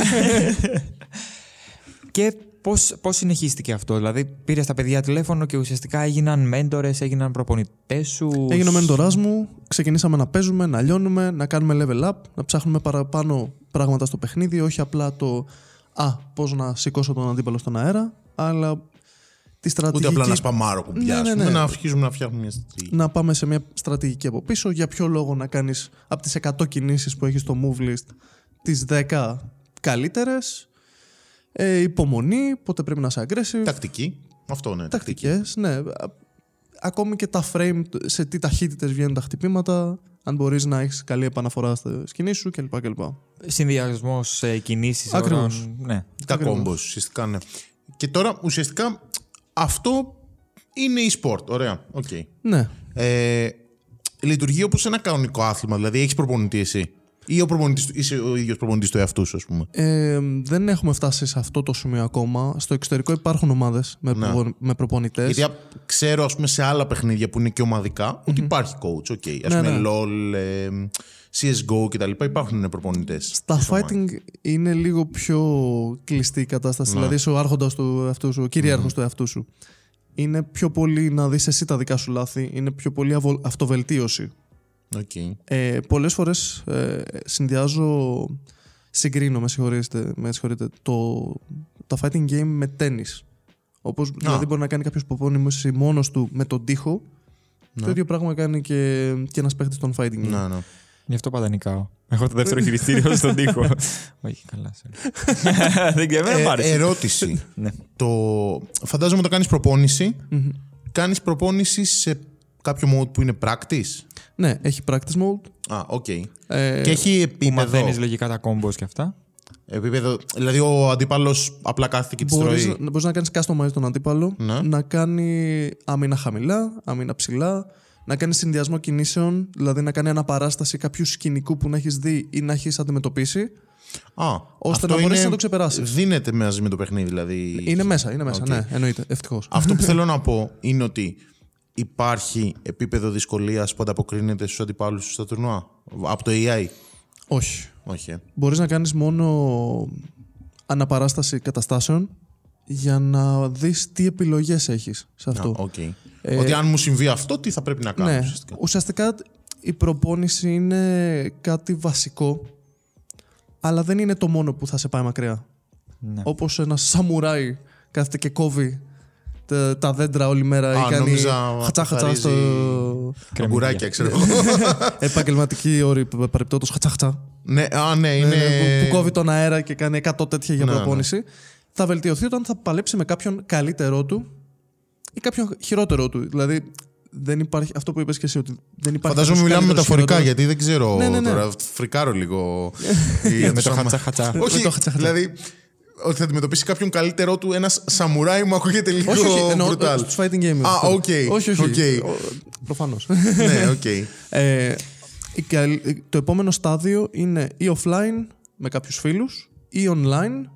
Και πώς πώς συνεχίστηκε αυτό, Δηλαδή, πήρες τα παιδιά τηλέφωνο και ουσιαστικά έγιναν μέντορες, έγιναν προπονητές σου. Έγινε ο μέντοράς μου, ξεκινήσαμε να παίζουμε, να λιώνουμε, να κάνουμε level up, να ψάχνουμε παραπάνω πράγματα στο παιχνίδι, όχι απλά το «Α, πώς να σηκώσω τον αντίπαλο στον αέρα», αλλά τη στρατηγική... Ούτε απλά να σπαμάρω κουμπιάς. Ναι, ναι, ας πούμε, ναι. Να αρχίζουμε να φτιάχνουμε μια στρατηγική. να πάμε σε μια στρατηγική από πίσω. Για ποιο λόγο να κάνεις από τις 100 κινήσεις που έχεις στο move list τις 10 καλύτερες; Ε, υπομονή, πότε πρέπει να είσαι aggressive. Τακτική. Αυτό ναι. Τακτικές, ναι. Α- Ακόμη και τα frame, σε τι ταχύτητες βγαίνουν τα χτυπήματα. Αν μπορείς να έχεις καλή επαναφορά στη σκηνή σου κλπ. κλπ. Συνδυασμός κινήσεις. Ακριβώς. Ναι. Τα Ακριβώς. combo ουσιαστικά ναι. Και τώρα ουσιαστικά αυτό είναι e-sport. Ωραία. Οκ. Ναι. Ε, λειτουργεί όπως ένα κανονικό άθλημα. Δηλαδή έχεις προπονητή εσύ; Ή ο προπονητής, του- είσαι ο ίδιος προπονητής του εαυτού σου, ας πούμε; Ε, δεν έχουμε φτάσει σε αυτό το σημείο ακόμα. Στο εξωτερικό υπάρχουν ομάδες με, Ναι. προπο- με προπονητές. Γιατί α, ξέρω, ας πούμε, σε άλλα παιχνίδια που είναι και ομαδικά, ότι υπάρχει coach. Okay. Ας Ναι, πούμε, ναι. LOL, ε, CSGO κτλ. Υπάρχουν προπονητές. Στα fighting είναι λίγο πιο κλειστή η κατάσταση. Δηλαδή είσαι ο άρχοντας του εαυτού σου, ο κυριαρχο του εαυτού σου. Είναι πιο πολύ να δεις εσύ τα δικά σου λάθη. Είναι πιο πολύ αβο- αυτοβελτίωση. Okay. Ε, Πολλές φορές ε, συνδυάζω. Συγκρίνω, με συγχωρείτε, με συγχωρείτε το, τα fighting game με tennis. Όπως δηλαδή μπορεί να κάνει κάποιος προπόνηση μόνος του με τον τοίχο. Το ίδιο πράγμα κάνει και, και ένας παίχτης των fighting game. Να, ναι. Γι' αυτό πάντα νικάω. Έχω το δεύτερο χειριστήριο στον τοίχο. Όχι, καλά. sorry. Δεν ξέρω, δεν μ' Ε, άρεσε. ερώτηση. Ναι. το... Φαντάζομαι όταν κάνεις προπόνηση, κάνεις προπόνηση σε κάποιο mode που είναι practice; Ναι, έχει practice mode. Α, οκ. Ε, Και έχει Που επίπεδο. μαθαίνεις λογικά τα combo και αυτά. επίπεδο. Δηλαδή ο αντίπαλος απλά κάθεται και τη Μπορείς, τρώει. να- μπορείς να κάνεις customize τον αντίπαλο, Ναι. να κάνει άμυνα χαμηλά, άμυνα ψηλά, να κάνει συνδυασμό κινήσεων, δηλαδή να κάνει αναπαράσταση κάποιου σκηνικού που να έχεις δει ή να έχεις αντιμετωπίσει. Α, Ώστε αυτό να μπορέσεις είναι- να το ξεπεράσεις. Δίνεται μέσα με το παιχνίδι, δηλαδή. Είναι μέσα, είναι μέσα. Οκ. Ναι, εννοείται. Ευτυχώς. Αυτό που θέλω να πω είναι ότι υπάρχει επίπεδο δυσκολίας που ανταποκρίνεται στους αντιπάλους στα τουρνουά. Από το AI. Όχι. Όχι. ε. Μπορείς να κάνεις μόνο αναπαράσταση καταστάσεων για να δεις τι επιλογές έχεις σε αυτό. Α, οκ. Ότι αν μου συμβεί αυτό, τι θα πρέπει να κάνω ναι, ουσιαστικά; ουσιαστικά η προπόνηση είναι κάτι βασικό, αλλά δεν είναι το μόνο που θα σε πάει μακριά. Ναι. Όπως ένα σαμουράι κάθεται και κόβει τα, τα δέντρα όλη μέρα Α, ή κάνει νόμιζα χατσά χατσά καθαρίζει- στο Αγκουράκια, ξέρω εγώ. επαγγελματική όρη παρεπτόντω χατσά χατσά. ναι, α, ναι, είναι. Ε, που, που κόβει τον αέρα και κάνει 100 τέτοια για Ναι, ναι. προπόνηση. Θα βελτιωθεί όταν θα παλέψει με κάποιον καλύτερό του ή κάποιον χειρότερό του. Δηλαδή, δεν υπάρχει αυτό που είπες και εσύ, ότι δεν υπάρχει. Φαντάζομαι κάποιος μιλάμε καλύτερος, μεταφορικά χειρότερος. γιατί δεν ξέρω Ναι, ναι, ναι. τώρα. Φρικάρω λίγο. Με το χατσά χατσά. Όχι, Με το χατσα χατσα. δηλαδή ότι θα αντιμετωπίσει κάποιον καλύτερό του ένας σαμουράι μου ακούγεται λίγο Όχι, όχι, εννοώ brutal. στους fighting games. Α, οκ, Όχι, όχι. οκ. Προφανώς. ναι, οκ. ε, η καλ- το επόμενο στάδιο είναι ή offline με κάποιους φίλους ή online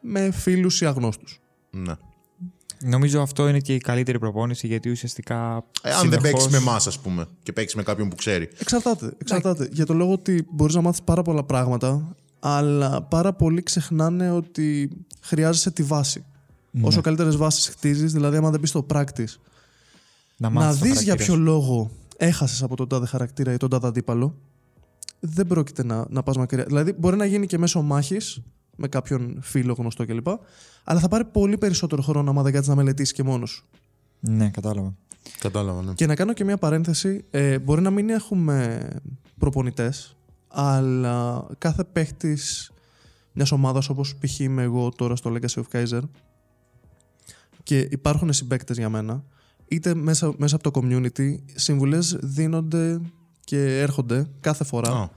με φίλους ή αγνώστους. Ναι. Νομίζω αυτό είναι και η καλύτερη προπόνηση γιατί ουσιαστικά. Ε, αν δεν συνεχώς- παίξει με εμάς, ας πούμε, και παίξεις με κάποιον που ξέρει. Εξαρτάται. εξαρτάται. Για το λόγο ότι μπορείς να μάθεις πάρα πολλά πράγματα, αλλά πάρα πολλοί ξεχνάνε ότι χρειάζεσαι τη βάση. Ναι. Όσο καλύτερες βάσεις χτίζεις, δηλαδή άμα δεν μπεις στο practice, να, να μάθεις το δεις για χαρακτήρα ποιο σου. λόγο έχασες από τον τάδε χαρακτήρα ή τον τάδε αντίπαλο, δεν πρόκειται να, να πας μακριά. Δηλαδή μπορεί να γίνει και μέσω μάχης, με κάποιον φίλο γνωστό κλπ. Αλλά θα πάρει πολύ περισσότερο χρόνο άμα δεν κάτσεις να μελετήσεις και μόνος σου. Ναι, κατάλαβα. Κατάλαβα, ναι. Και να κάνω και μια παρένθεση. Ε, μπορεί να μην έχουμε προπονητές, αλλά κάθε παίχτης μιας ομάδας όπως π.χ. είμαι εγώ τώρα στο Legacy of Kaiser και υπάρχουν συμπαίκτες για μένα, είτε μέσα, μέσα από το community, συμβουλές δίνονται και έρχονται κάθε φορά Α,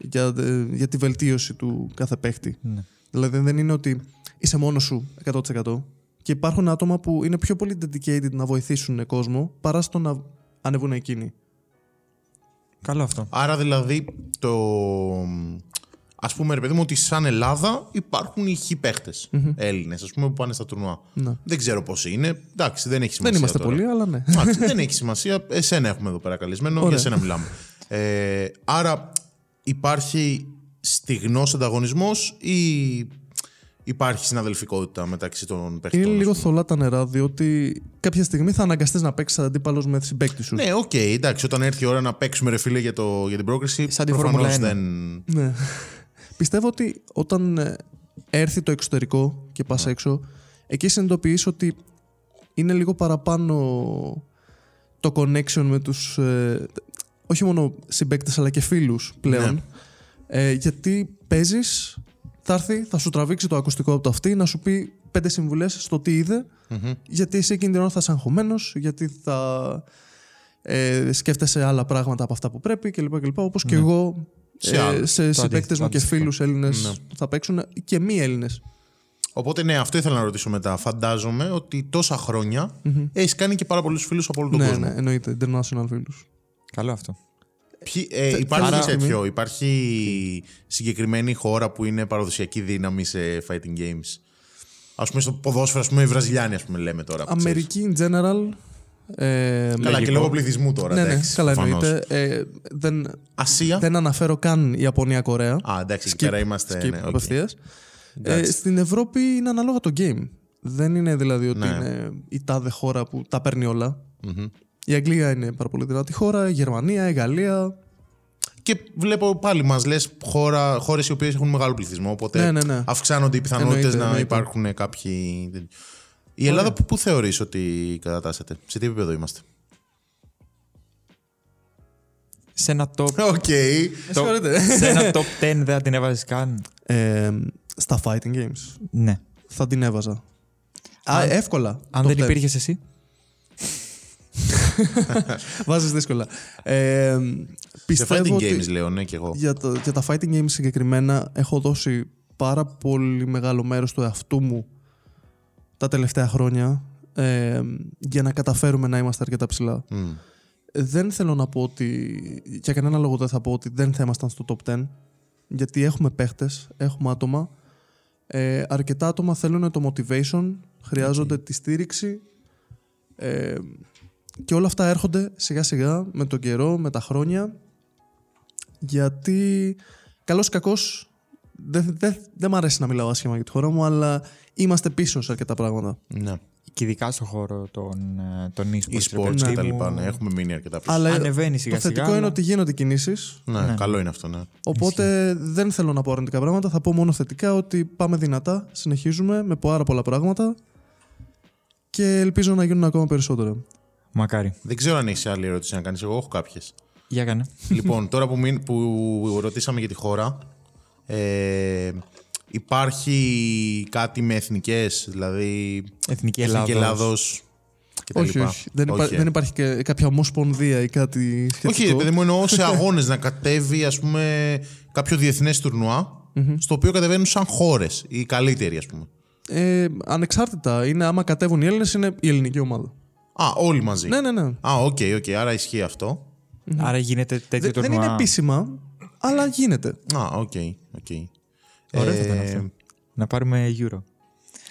για, ε, για τη βελτίωση του κάθε παίχτη. Ναι. Δηλαδή δεν είναι ότι είσαι μόνος σου 100%. Και υπάρχουν άτομα που είναι πιο πολύ dedicated να βοηθήσουν κόσμο παρά στο να ανεβούν εκείνοι. Καλό αυτό. Άρα δηλαδή το. Α πούμε, ρε παιδί μου, ότι σαν Ελλάδα υπάρχουν οι χι παίχτες Έλληνες, ας πούμε, που πάνε στα τουρνουά. Ναι. Δεν ξέρω πόσοι είναι. Εντάξει, δεν έχει σημασία. δεν είμαστε τώρα. πολλοί, αλλά ναι. Εντάξει, δεν έχει σημασία. Εσένα έχουμε εδώ πέρα καλεσμένο. Ωραία. Για σένα μιλάμε. Ε, άρα υπάρχει στυγνός ανταγωνισμός ή υπάρχει συναδελφικότητα μεταξύ των παίχτων. Είναι ας λίγο πούμε; θολά τα νερά, διότι κάποια στιγμή θα αναγκαστείς να παίξεις αντίπαλος με συμπαίκτη σου. Ναι, οκ, εντάξει. Όταν έρθει η ώρα να παίξουμε ρε φίλε για, το, για την πρόκριση, Σαν τη προφανώς Φόρμουλα δεν... Ναι. Πιστεύω ότι όταν ε, έρθει το εξωτερικό και πας έξω, εκεί συνειδητοποιείς ότι είναι λίγο παραπάνω το connection με τους ε, όχι μόνο συμπαίκτες αλλά και φίλους πλέον. Ναι. Ε, γιατί παίζεις, θα έρθει, θα σου τραβήξει το ακουστικό από το αυτή, να σου πει πέντε συμβουλές στο τι είδε, Μμμ. γιατί εσύ εκείνη την ώρα θα είσαι αγχωμένος, γιατί θα ε, σκέφτεσαι άλλα πράγματα από αυτά που πρέπει κλπ. κλπ. Όπως και εγώ Σε ε, άλλους. σε Το συμπαίκτες αντίστοιχο, μου και αντίστοιχο. φίλους Έλληνες Ναι. θα παίξουν και μη Έλληνες. Οπότε ναι, αυτό ήθελα να ρωτήσω μετά. Φαντάζομαι ότι τόσα χρόνια έχεις κάνει και πάρα πολλούς φίλους από όλο τον Ναι, κόσμο. ναι, εννοείται. International φίλους. Καλό αυτό. Ποιοι- ε, υπάρχει τέτοιο, υπάρχει συγκεκριμένη χώρα που είναι παραδοσιακή δύναμη σε fighting games; Α πούμε στο ποδόσφαιρο, ας πούμε, οι Βραζιλιάνοι, ας πούμε, λέμε τώρα. που ξέρεις. Αμερική in general. Ε, Καλά, και Λογικό. λόγω πληθυσμού τώρα. ναι, ναι, εντάξει, καλά προφανώς. εννοείται. Ε, δεν, Ασία; δεν αναφέρω καν Ιαπωνία-Κορέα. Α, εντάξει, εκεί Skip, πέρα είμαστε. skip ναι, οκ. απευθείας. Ε, Εντάξει. στην Ευρώπη είναι ανάλογα το game. Δεν είναι δηλαδή ότι Ναι. είναι η τάδε χώρα που τα παίρνει όλα. Μμμ. Η Αγγλία είναι πάρα πολύ δυνατή χώρα, η Γερμανία, η Γαλλία. Και βλέπω πάλι μας λες χώρες οι οποίες έχουν μεγάλο πληθυσμό. Οπότε Ναι, ναι, ναι. αυξάνονται οι πιθανότητες Εννοείται, να εννοείται. υπάρχουν κάποιοι. Η Ελλάδα που, που θεωρείς ότι κατατάσσεται, σε τι επίπεδο είμαστε; Σε ένα top, Οκ. Με το- συγχωρείτε. σε ένα top 10 δεν την έβαζες καν; Ε, στα fighting games Ναι. θα την έβαζα. Α, Αν- εύκολα. Αν Top δεν 10. υπήρχες εσύ; Βάζεις δύσκολα. Ε, Σε πιστεύω fighting ότι games λέω, ναι, και εγώ. για, το, για τα fighting games συγκεκριμένα έχω δώσει πάρα πολύ μεγάλο μέρος του εαυτού μου τα τελευταία χρόνια ε, για να καταφέρουμε να είμαστε αρκετά ψηλά. Μμ. δεν θέλω να πω ότι. Για κανένα λόγο δεν θα πω ότι δεν θα ήμασταν στο top 10. Γιατί έχουμε παίχτες, έχουμε άτομα. Ε, αρκετά άτομα θέλουν το motivation, χρειάζονται τη στήριξη. Ε, και όλα αυτά έρχονται σιγά σιγά με τον καιρό, με τα χρόνια. Γιατί καλός ή κακός δεν δεν δεν μ' αρέσει να μιλάω άσχημα για τη χώρα μου, αλλά είμαστε πίσω σε αρκετά πράγματα. Ναι. Και ειδικά στον χώρο των, ε, των e-sports. E-sports ρε και παιδί τα μου, λοιπά. Ναι, έχουμε μείνει αρκετά πίσω. Αλλά Ανεβαίνει το σιγά θετικό σιγά. είναι αλλά- ότι γίνονται κινήσεις Ναι, Ναι. καλό είναι αυτό, ναι. Οπότε δεν θέλω να πω αρνητικά πράγματα. Θα πω μόνο θετικά ότι πάμε δυνατά, συνεχίζουμε με πάρα πολλά πράγματα και ελπίζω να γίνουν ακόμα περισσότερα. Μακάρι. Δεν ξέρω αν έχεις άλλη ερώτηση να κάνεις. Εγώ έχω κάποιες. Για κάνε. λοιπόν, τώρα που, μην, που ρωτήσαμε για τη χώρα, ε, υπάρχει κάτι με εθνικές, δηλαδή. Εθνική Εθνική Ελλάδος. Ελλάδος και τα όχι, λοιπά. όχι. Δεν, υπά- Όχι, ε. δεν υπάρχει και κάποια ομοσπονδία ή κάτι σχετικό; Όχι, παιδί μου, εννοώ σε αγώνες να κατέβει ας πούμε, κάποιο διεθνές τουρνουά, στο οποίο κατεβαίνουν σαν χώρες, οι καλύτεροι, ας πούμε. Ε, ανεξάρτητα. Είναι άμα κατέβουν οι Έλληνες, είναι η ελληνική ομάδα. Α, όλοι μαζί. Ναι, ναι, ναι. Α, οκ, οκ, άρα ισχύει αυτό. Άρα γίνεται τέτοιο Δε- δεν τουρνουά. είναι επίσημα, αλλά γίνεται. Α, οκ, οκ. Ωραίο θα ήταν Ε, αυτό. Να πάρουμε Euro.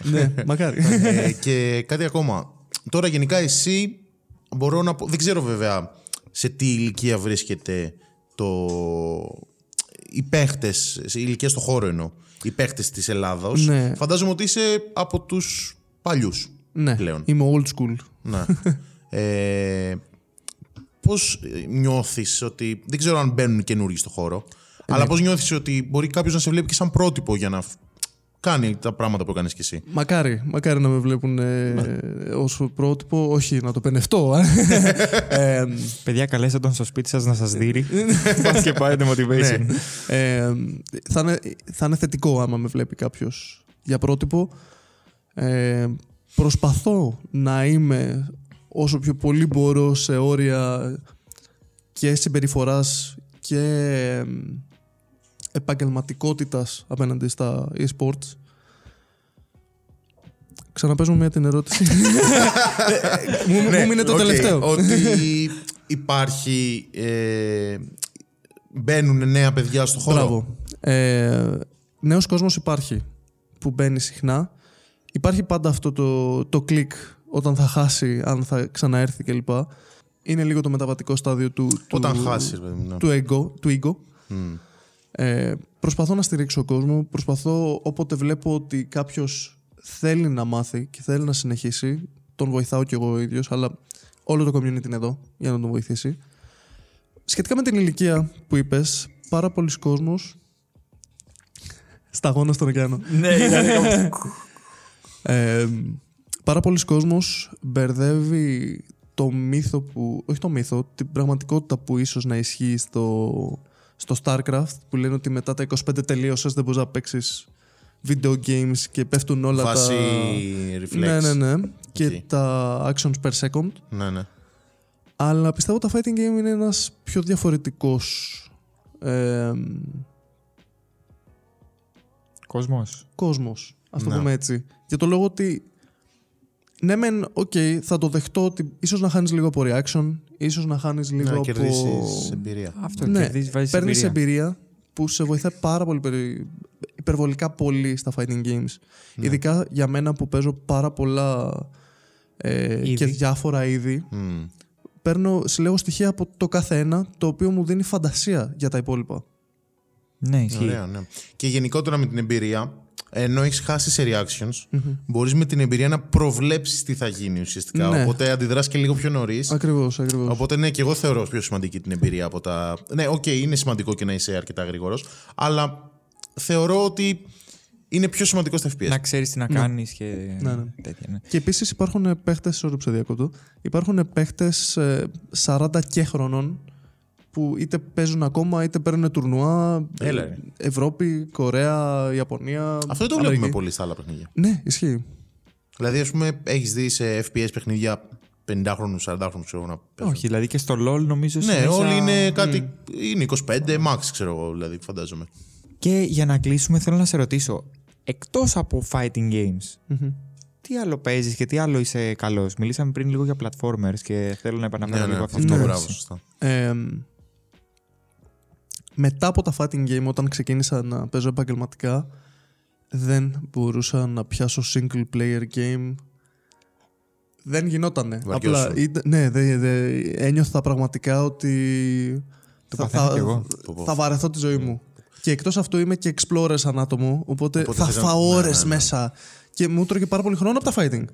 ναι, μακάρι. ε, και κάτι ακόμα. Τώρα γενικά εσύ μπορώ να πω, δεν ξέρω βέβαια σε τι ηλικία βρίσκεται το... οι παίχτες, σε ηλικία στο χώρο εννοώ, οι παίχτες της Ελλάδος. Ναι. Φαντάζομαι ότι είσαι από τους παλιούς ναι, πλέον. είμαι old school. Ναι. ε, πώς νιώθεις ότι, δεν ξέρω αν μπαίνουν καινούργοι στο χώρο, αλλά πώς νιώθεις ότι μπορεί κάποιος να σε βλέπει και σαν πρότυπο για να φ- κάνει τα πράγματα που κάνεις κι εσύ; Μακάρι, μακάρι να με βλέπουν ε, ως πρότυπο, όχι να το πενευτώ. ε, Παιδιά, καλέστε τον στο σπίτι σας να σας δείρει. Πας και πάρετε motivation. ε, θα, είναι, θα είναι θετικό άμα με βλέπει κάποιος για πρότυπο. Ε, προσπαθώ να είμαι όσο πιο πολύ μπορώ σε όρια και συμπεριφοράς και ε, επαγγελματικότητας απέναντι στα e-sports. Ξαναπαίζουμε μια την ερώτηση. μου, μου μείνει το οκ, τελευταίο. Ότι υπάρχει. Ε, μπαίνουν νέα παιδιά στο χώρο. Μπράβο. Ε, νέος κόσμος υπάρχει που μπαίνει συχνά. Υπάρχει πάντα αυτό το, το κλικ όταν θα χάσει, αν θα ξαναέρθει κλπ. Είναι λίγο το μεταβατικό στάδιο του, του, Όταν χάσεις, παιδί μου. ναι. του, ego, του ego. Μμ. Ε, προσπαθώ να στηρίξω κόσμο. Προσπαθώ όποτε βλέπω ότι κάποιος θέλει να μάθει και θέλει να συνεχίσει. Τον βοηθάω κι εγώ ο ίδιος, αλλά όλο το community είναι εδώ για να τον βοηθήσει. Σχετικά με την ηλικία που είπες, πάρα πολλοί κόσμος σταγόνα στον ωκεανό. Ναι, ήταν Ε, πάρα πολλοί κόσμος μπερδεύει το μύθο που, όχι το μύθο, την πραγματικότητα που ίσως να ισχύει στο, στο StarCraft που λένε ότι μετά τα 25 τελείωσες δεν μπορείς να παίξεις video games και πέφτουν όλα Βάση τα... reflex. Ναι, ναι, ναι. Και Οκ. τα actions per second. ναι, ναι. Αλλά πιστεύω τα fighting game είναι ένας πιο διαφορετικός ε, Κόσμος. κόσμος. Ας το Ναι. πούμε έτσι. Για το λόγο ότι ναι μεν, οκ, θα το δεχτώ ότι ίσως να χάνεις λίγο από reaction, ίσως να χάνεις λίγο Να από... κερδίσει εμπειρία. Αυτό Ναι, κερδίζεις, βάζεις παίρνεις εμπειρία. εμπειρία που σε βοηθάει πάρα πολύ, περι- υπερβολικά πολύ στα fighting games. Ναι. Ειδικά για μένα που παίζω πάρα πολλά ε, Είδη. και διάφορα είδη. Μμ. Παίρνω, συλλέγω στοιχεία από το κάθε ένα, το οποίο μου δίνει φαντασία για τα υπόλοιπα. Ναι, ισχύει. Ωραία, ναι. Και γενικότερα με την εμπειρία, ενώ έχεις χάσει σε reactions, μπορείς με την εμπειρία να προβλέψεις τι θα γίνει ουσιαστικά. Ναι. Οπότε αντιδράς και λίγο πιο νωρίς. Ακριβώς, ακριβώς. Οπότε ναι, και εγώ θεωρώ πιο σημαντική την εμπειρία από τα. Ναι, οκ, είναι σημαντικό και να είσαι αρκετά γρήγορος, αλλά θεωρώ ότι είναι πιο σημαντικό στα FPS. Να ξέρεις τι να κάνεις και Ναι, ναι. τέτοια. Ναι. Και επίσης υπάρχουν παίχτε, sorry που σε διακόπτω, υπάρχουν παίχτε 40 και χρονών που είτε παίζουν ακόμα είτε παίρνουν τουρνουά. Έλα, ε, ρε. Ευρώπη, Κορέα, Ιαπωνία. Αυτό δεν το Αμερική. βλέπουμε πολύ στα άλλα παιχνίδια. Ναι, ισχύει. Δηλαδή, ας πούμε, έχεις δει σε FPS παιχνίδια 50χρονου, 40χρονου, ξέρω εγώ να παίζουν. Όχι, δηλαδή και στο LOL νομίζω Ναι, συνέχεια- όλοι είναι κάτι. Είναι 25, max, ξέρω εγώ, δηλαδή, φαντάζομαι. Και για να κλείσουμε θέλω να σε ρωτήσω, εκτός από fighting games, Μμμ. τι τι άλλο παίζεις και τι άλλο είσαι καλός; Μιλήσαμε πριν λίγο για platformers και θέλω να επαναφέρω Ναι, ναι, λίγο αυτή αυτό την μπράβο, ερώτηση. σωστά. Ε, μετά από τα fighting game, όταν ξεκίνησα να παίζω επαγγελματικά, δεν μπορούσα να πιάσω single player game. Δεν γινότανε. Βαριώσου. Απλά ήταν- ναι, δε, δε, ένιωθα πραγματικά ότι Το θα, παθαίνω θα, κι εγώ. Πω, πω. θα βαρεθώ τη ζωή μου. Και εκτός αυτού είμαι και explorer σαν άτομο, οπότε, Οπότε θα θες να- φάω ναι, ώρες ναι, ναι. μέσα. Και μου τρώγε πάρα πολύ χρόνο από τα fighting.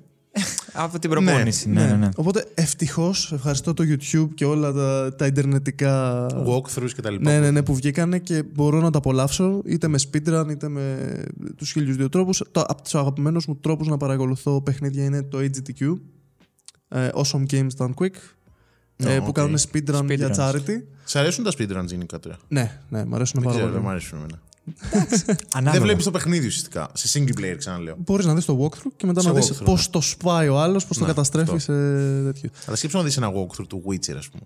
Από την προπόνηση. Ναι, ναι, ναι. Οπότε ευτυχώς ευχαριστώ το YouTube και όλα τα, τα ιντερνετικά Walkthroughs και τα λοιπά. ναι, ναι, ναι, που βγήκανε και μπορώ να τα απολαύσω είτε με speedrun είτε με τους χίλιους δύο τρόπους. Το, από τους αγαπημένους μου τρόπους να παρακολουθώ παιχνίδια είναι το AGTQ, ε, Awesome Games Done Quick, ε, Ναι, που οκ. κάνουν speedrun για Speedruns. charity. Σ' αρέσουν τα speedruns γενικά τώρα. Ναι, ναι, μου αρέσουν Δεν πάρα ξέρω, δεν πολύ. μου αρέσουν εμένα. Ανάλογα. Δεν βλέπεις το παιχνίδι ουσιαστικά. Σε single player, ξαναλέω. Μπορείς να δεις το walkthrough και μετά Σε να δεις walkthrough, πώς το σπάει ο άλλος, πώς το Ναι, καταστρέφει αυτό. σε τέτοιο. Αλλά σκέψου να δεις ένα walkthrough του Witcher, ας πούμε.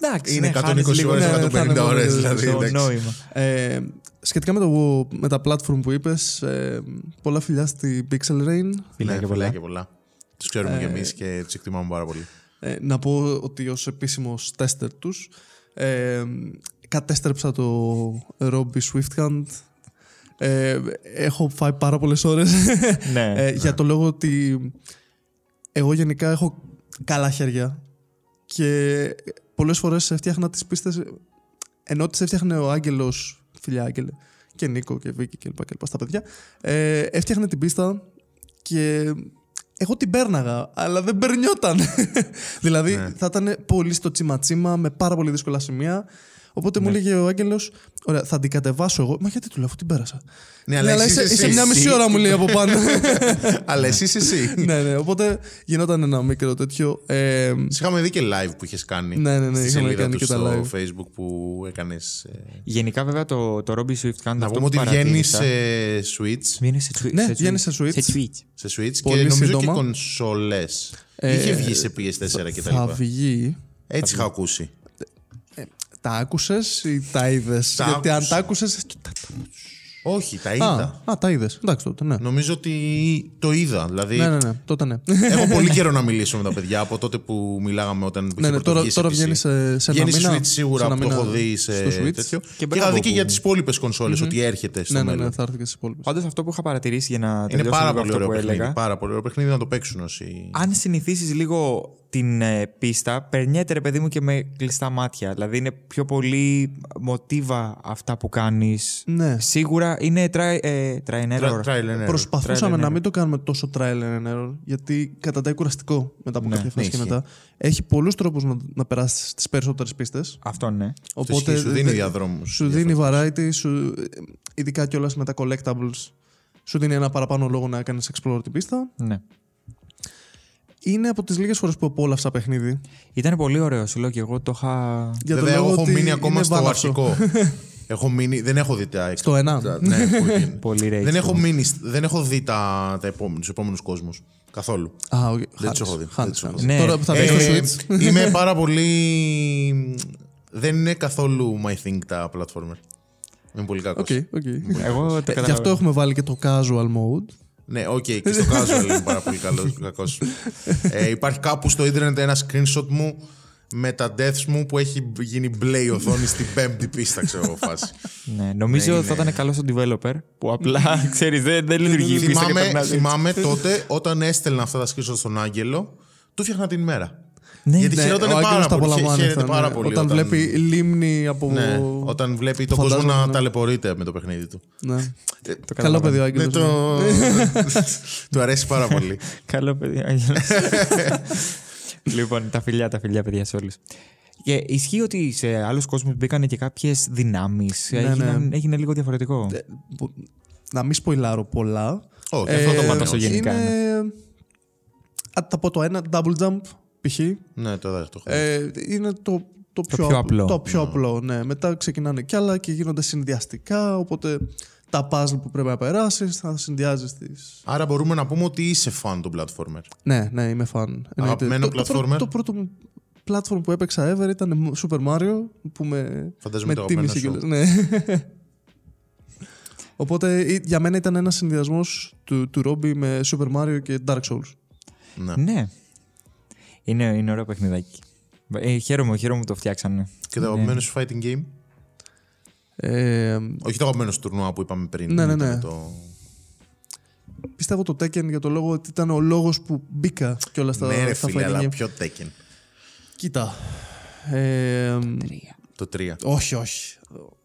Εντάξει, Είναι ναι, 120 χάνεις λίγο ώρες, το- 150 ναι, ναι, ώρες, ναι, ναι, δηλαδή, το εντάξει. νόημα. Ε, σχετικά με, το, με τα platform που είπες, ε, πολλά φιλιά στη Pixel Rain. Φιλιά Ναι, και πολλά. και πολλά. Τους ξέρουμε κι Ε, εμείς και τους εκτιμάμε πάρα πολύ. Ε, να πω ότι ως επίσημος τέστερ τους ε, κατέστρεψα το Robbie Swifthand ε, έχω φάει πάρα πολλές ώρες Ναι. ε, για το λόγο ότι εγώ γενικά έχω καλά χέρια και πολλές φορές έφτιαχνα τις πίστες ενώ τις έφτιαχνε ο Άγγελος φιλιά Άγγελε και Νίκο και Βίκη και λοιπά και λοιπά στα παιδιά ε, έφτιαχνε την πίστα και εγώ την πέρναγα, αλλά δεν περνιόταν. δηλαδή Ναι. θα ήταν πολύ στο τσιματσίμα με πάρα πολύ δύσκολα σημεία. Οπότε μου έλεγε ο Άγγελος, Ωραία, θα την κατεβάσω εγώ. Μα γιατί του λέω, αφού την πέρασα. Ναι, Ναι, αλλά είσαι, εσύ- είσαι μια εσύ- μισή ώρα μου λέει από πάνω. Αλλά εσύ είσαι εσύ. ναι, ναι. Οπότε γινόταν ένα μικρό τέτοιο. Ε, Σε είχαμε δει και live που είχες κάνει. Ναι, ναι, ναι, στη είχαμε σελίδα κάνει του και τα στο live. Facebook που έκανες. Γενικά, βέβαια, το, το Robbie Swift Hand Να αυτό πούμε που ότι βγαίνει παρατήρησα- σε Switch. Βγαίνει σε Switch. Ναι, βγαίνει σε Switch. Σε Switch. Σε Switch Πολύ και νομίζω σύντομα. και κονσόλες. Ε, Είχε βγει σε PS4 και τα θα λοιπά. βγει. Έτσι είχα ακούσει. Τα άκουσες ή τα είδες; Τα Γιατί αν άκουσα. τα άκουσες. Όχι, τα Α, είδα. α, τα είδες. Εντάξει τότε, ναι. Νομίζω ότι το είδα. Δηλαδή, Ναι, ναι, ναι. Τότε ναι. έχω πολύ καιρό να μιλήσω με τα παιδιά από τότε που μιλάγαμε όταν είχε ναι, ναι, τώρα, πρωτοβγεί σε τώρα PC. βγαίνει σε, σε ένα Βγαίνει μήνα. στο Switch σίγουρα σε ένα που το έχω μήνα δει σε στο Switch. τέτοιο. Και, Και είχα μπράβο δει και που- για τις υπόλοιπες κονσόλες ότι έρχεται στο Ναι, ναι, μέλλον. ναι, θα έρθει και στις υπόλοιπες. Πάντως, αυτό που είχα παρατηρήσει για να Είναι τελειώσω πάρα λίγο πολύ αυτό ωραίο που παιχνίδι. έλεγα. Πάρα πολύ ωραίο παιχνίδι να το παίξουν όσοι. Αν συνηθίσεις λίγο την ε, πίστα, περνιέται ρε παιδί μου και με κλειστά μάτια. Δηλαδή είναι πιο πολύ μοτίβα αυτά που κάνεις. Ναι. Σίγουρα είναι try, ε, try and error. Trial and error. Προσπαθούσαμε Trial and να error. μην το κάνουμε τόσο trial and error, γιατί καταντάει κουραστικό μετά από Ναι, κάποια φάση ναι, και ισχύει. μετά. Έχει πολλούς τρόπους να, να περάσεις τις περισσότερες πίστες. Αυτό ναι. ισχύει, σου δίνει διαδρόμους Σου δίνει variety, σου, ειδικά κιόλας με τα collectables. Σου δίνει ένα παραπάνω λόγο να κάνεις explore την πίστα. ναι. Είναι από τις λίγες φορές που απόλαυσα παιχνίδι. Ήταν πολύ ωραίο, σου λέω και εγώ το είχα. Για Βέβαια, το λόγο εγώ έχω ότι μείνει ακόμα είναι στο βάναυσο. αρχικό. έχω μείνει, δεν έχω δει τα Στο ένα. τα- ναι, που γίνει. Πολύ rage. δεν, έχω μείνει, δεν έχω δει τα, τα επόμενου, τους επόμενους κόσμους. Καθόλου. Α, okay. Δεν τους έχω δει. Δεν τους έχω δει. Ναι. Τώρα που θα Ε, βγει στο Ε, Switch. είμαι πάρα πολύ... Δεν είναι καθόλου my thing τα platformer. Είμαι πολύ κακός. Οκ, οκ. Εγώ το Ε, Γι' καταλαβαίνω. αυτό έχουμε βάλει και το casual mode. Ναι, οκ, και στο casual είμαι πάρα πολύ καλός, κακός. ε, υπάρχει κάπου στο ίντερνετ ένα screenshot μου με τα deaths μου που έχει γίνει μπλε η οθόνη στην πέμπτη πίστα, ξέρω εγώ φάση. Ναι, νομίζω Ναι, θα είναι- ήταν καλός στο developer που απλά ξέρεις, δεν, δεν λειτουργεί η πίστα και θυμάμαι, περνάς έτσι. θυμάμαι τότε όταν έστελνα αυτά τα screenshot στον Άγγελο, του φτιάχνα την ημέρα. Ναι, Γιατί Ναι, χαιρότανε ο πάρα Άγγελος τα πολύ. απολαμβάνει Χαίρεται αυτά, πάρα ναι. πολύ. Όταν βλέπει λίμνη από. Ναι, όταν βλέπει τον Φαντάζομαι, κόσμο να ναι. ταλαιπωρείται με το παιχνίδι του. Ναι. το Καλό παιδί ο Ναι, Άγγελος. το... του αρέσει πάρα πολύ. Καλό παιδί. Άγγελος. λοιπόν, τα φιλιά, τα φιλιά, παιδιά σε όλους. Και ισχύει ότι σε άλλους κόσμους μπήκαν και κάποιες δυνάμεις. Ναι, ναι. Έγινε λίγο διαφορετικό. Ε, που- Να μην σποιλάρω πολλά. Όχι, αυτό το Ε, πάντα στο γενικά, Είναι. Α, θα πω το ένα, double jump π.χ. Ναι, το έχω. Ε, είναι το, το, πιο, πιο απλό. Το πιο απλό, ναι. Μετά ξεκινάνε κι άλλα και γίνονται συνδυαστικά. Οπότε τα puzzle που πρέπει να περάσεις θα συνδυάζεις τι. Άρα μπορούμε να πούμε ότι είσαι fan του platformer. Ναι, ναι, είμαι fan. Αγαπημένο το, το, platformer? πρώτο- το πρώτο μου platform που έπαιξα ever ήταν Super Mario που με, Φαντάζομαι με το τίμησε αγαπημένο κιόλας. Ναι. Οπότε ή- για μένα ήταν ένας συνδυασμός του, του Ρόμπι με Super Mario και Dark Souls. Ναι. Ναι. Είναι, είναι ωραίο παιχνιδάκι. Ε, χαίρομαι, χαίρομαι που το φτιάξανε. Και το αγαπημένο σου fighting game. Ε, Όχι το αγαπημένο σου τουρνουά που είπαμε πριν. Ναι, ναι, ήταν ναι. Το... πιστεύω το Tekken για το λόγο ότι ήταν ο λόγο που μπήκα και όλα στα, ναι, ρε στα φίλε, fighting αλλά game. πιο Tekken. Κοίτα. Ε, Το 3. όχι, όχι.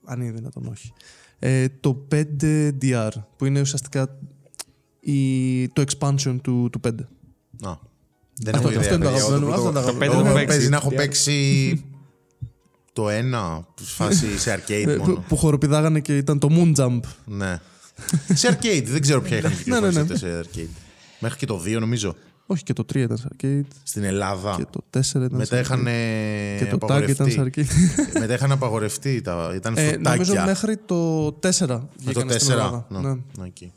Αν είναι δυνατόν, όχι. Ε, το 5DR, που είναι ουσιαστικά η, το expansion του, του 5. Α, δεν Αυτό- έχω αυτό ιδέα. είναι το παιδιά. αγαπημένο μου, Το αυτό είναι το πρώτο- αγαπημένο μου. Εγώ Το πέντε το παίζει να έχω έχω παίξει το ένα φάση σε arcade Ε, που, μόνο. που χοροπηδάγανε και ήταν το Moon Jump. Ναι. σε arcade, δεν ξέρω ποια είχαν Ναι, ναι, ναι. κυκλοφορήσει τότε σε arcade. Μέχρι και το 2 νομίζω. Όχι, και το 3 ήταν σε arcade. Στην Ελλάδα. Και το 4 ήταν Μετά σε είχαν arcade. Και το Tag ήταν απαγορευτεί. σε arcade. Μετά είχαν απαγορευτεί. Τα... Ήταν Ε, φωτάκια. νομίζω μέχρι το 4 Με το βγήκανε στην 4. Ελλάδα. Ναι. Ναι. Ναι, εκεί.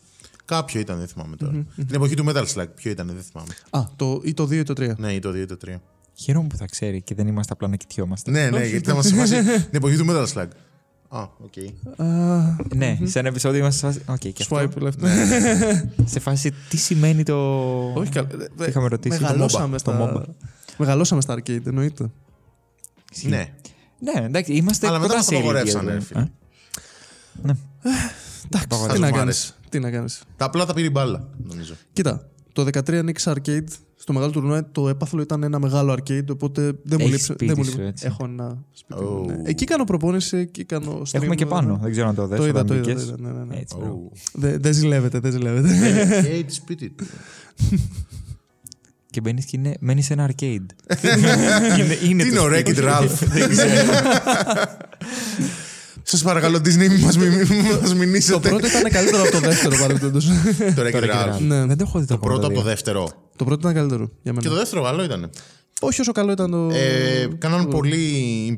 Κάποιο ήταν, δεν θυμάμαι τώρα. Την εποχή του Metal Slug, ποιο ήταν, δεν θυμάμαι. Α, το, ή το 2 ή το 3. Ναι, ή το 2 ή το 3. Χαίρομαι που θα ξέρει και δεν είμαστε απλά να κοιτιόμαστε. Ναι, ναι, γιατί θα μας θυμάσει την εποχή του Metal Slug. Α, οκ. Ναι, σε ένα επεισόδιο είμαστε σε φάση. Οκ, και αυτό. Swipe left. Σε φάση τι σημαίνει το. Όχι καλά. Τι είχαμε ρωτήσει. Μεγαλώσαμε Το MOBA. στα, μεγαλώσαμε στα arcade, εννοείται. Ναι. Ναι, εντάξει, είμαστε Αλλά μετά κοντά μας σε ηλικία απαγορεύσανε, εδώ. ρε φίλε. Ε, Ναι. Εντάξει, τι Χαζομάρες. να κάνεις. Τι να κάνεις. Τα απλά τα πήρε η μπάλα, νομίζω. Κοίτα, το 13 ανοίξει arcade. Στο μεγάλο τουρνουά το έπαθλο ήταν ένα μεγάλο arcade, οπότε δεν μου Έχεις λείψε. σπίτι Δεν μου σου, λείψε. έτσι. Έχω ένα σπίτι. μου, Oh. ναι. Εκεί κάνω προπόνηση, εκεί κάνω stream. Έχουμε και ε, πάνω. Δεν ξέρω αν το δες. Το είδα, όταν το είδα. μπήκες. το είδα, ναι, ναι, ναι. Έτσι, μπράβο. Oh. Δεν δεν ζηλεύεται, δεν ζηλεύεται. Και τη σπίτι του. Και μπαίνεις και είναι, μένεις σε ένα arcade. είναι, είναι Τι είναι το ο σπίτι Wreck-It σου. Ralph. Δεν ξέρω. Σας παρακαλώ, Disney, μην μας το μηνύσετε. πρώτο ήταν καλύτερο από το δεύτερο παρεμπιπτόντως. Το Wreck-It Wreck-It Ralph. Ralph. Ναι. Δεν το έχω δει το Το πρώτο από το δύο. δεύτερο. Το πρώτο ήταν καλύτερο για Και το μένα. δεύτερο καλό ήταν. Όχι όσο καλό ήταν το. Ε, κάναν πολύ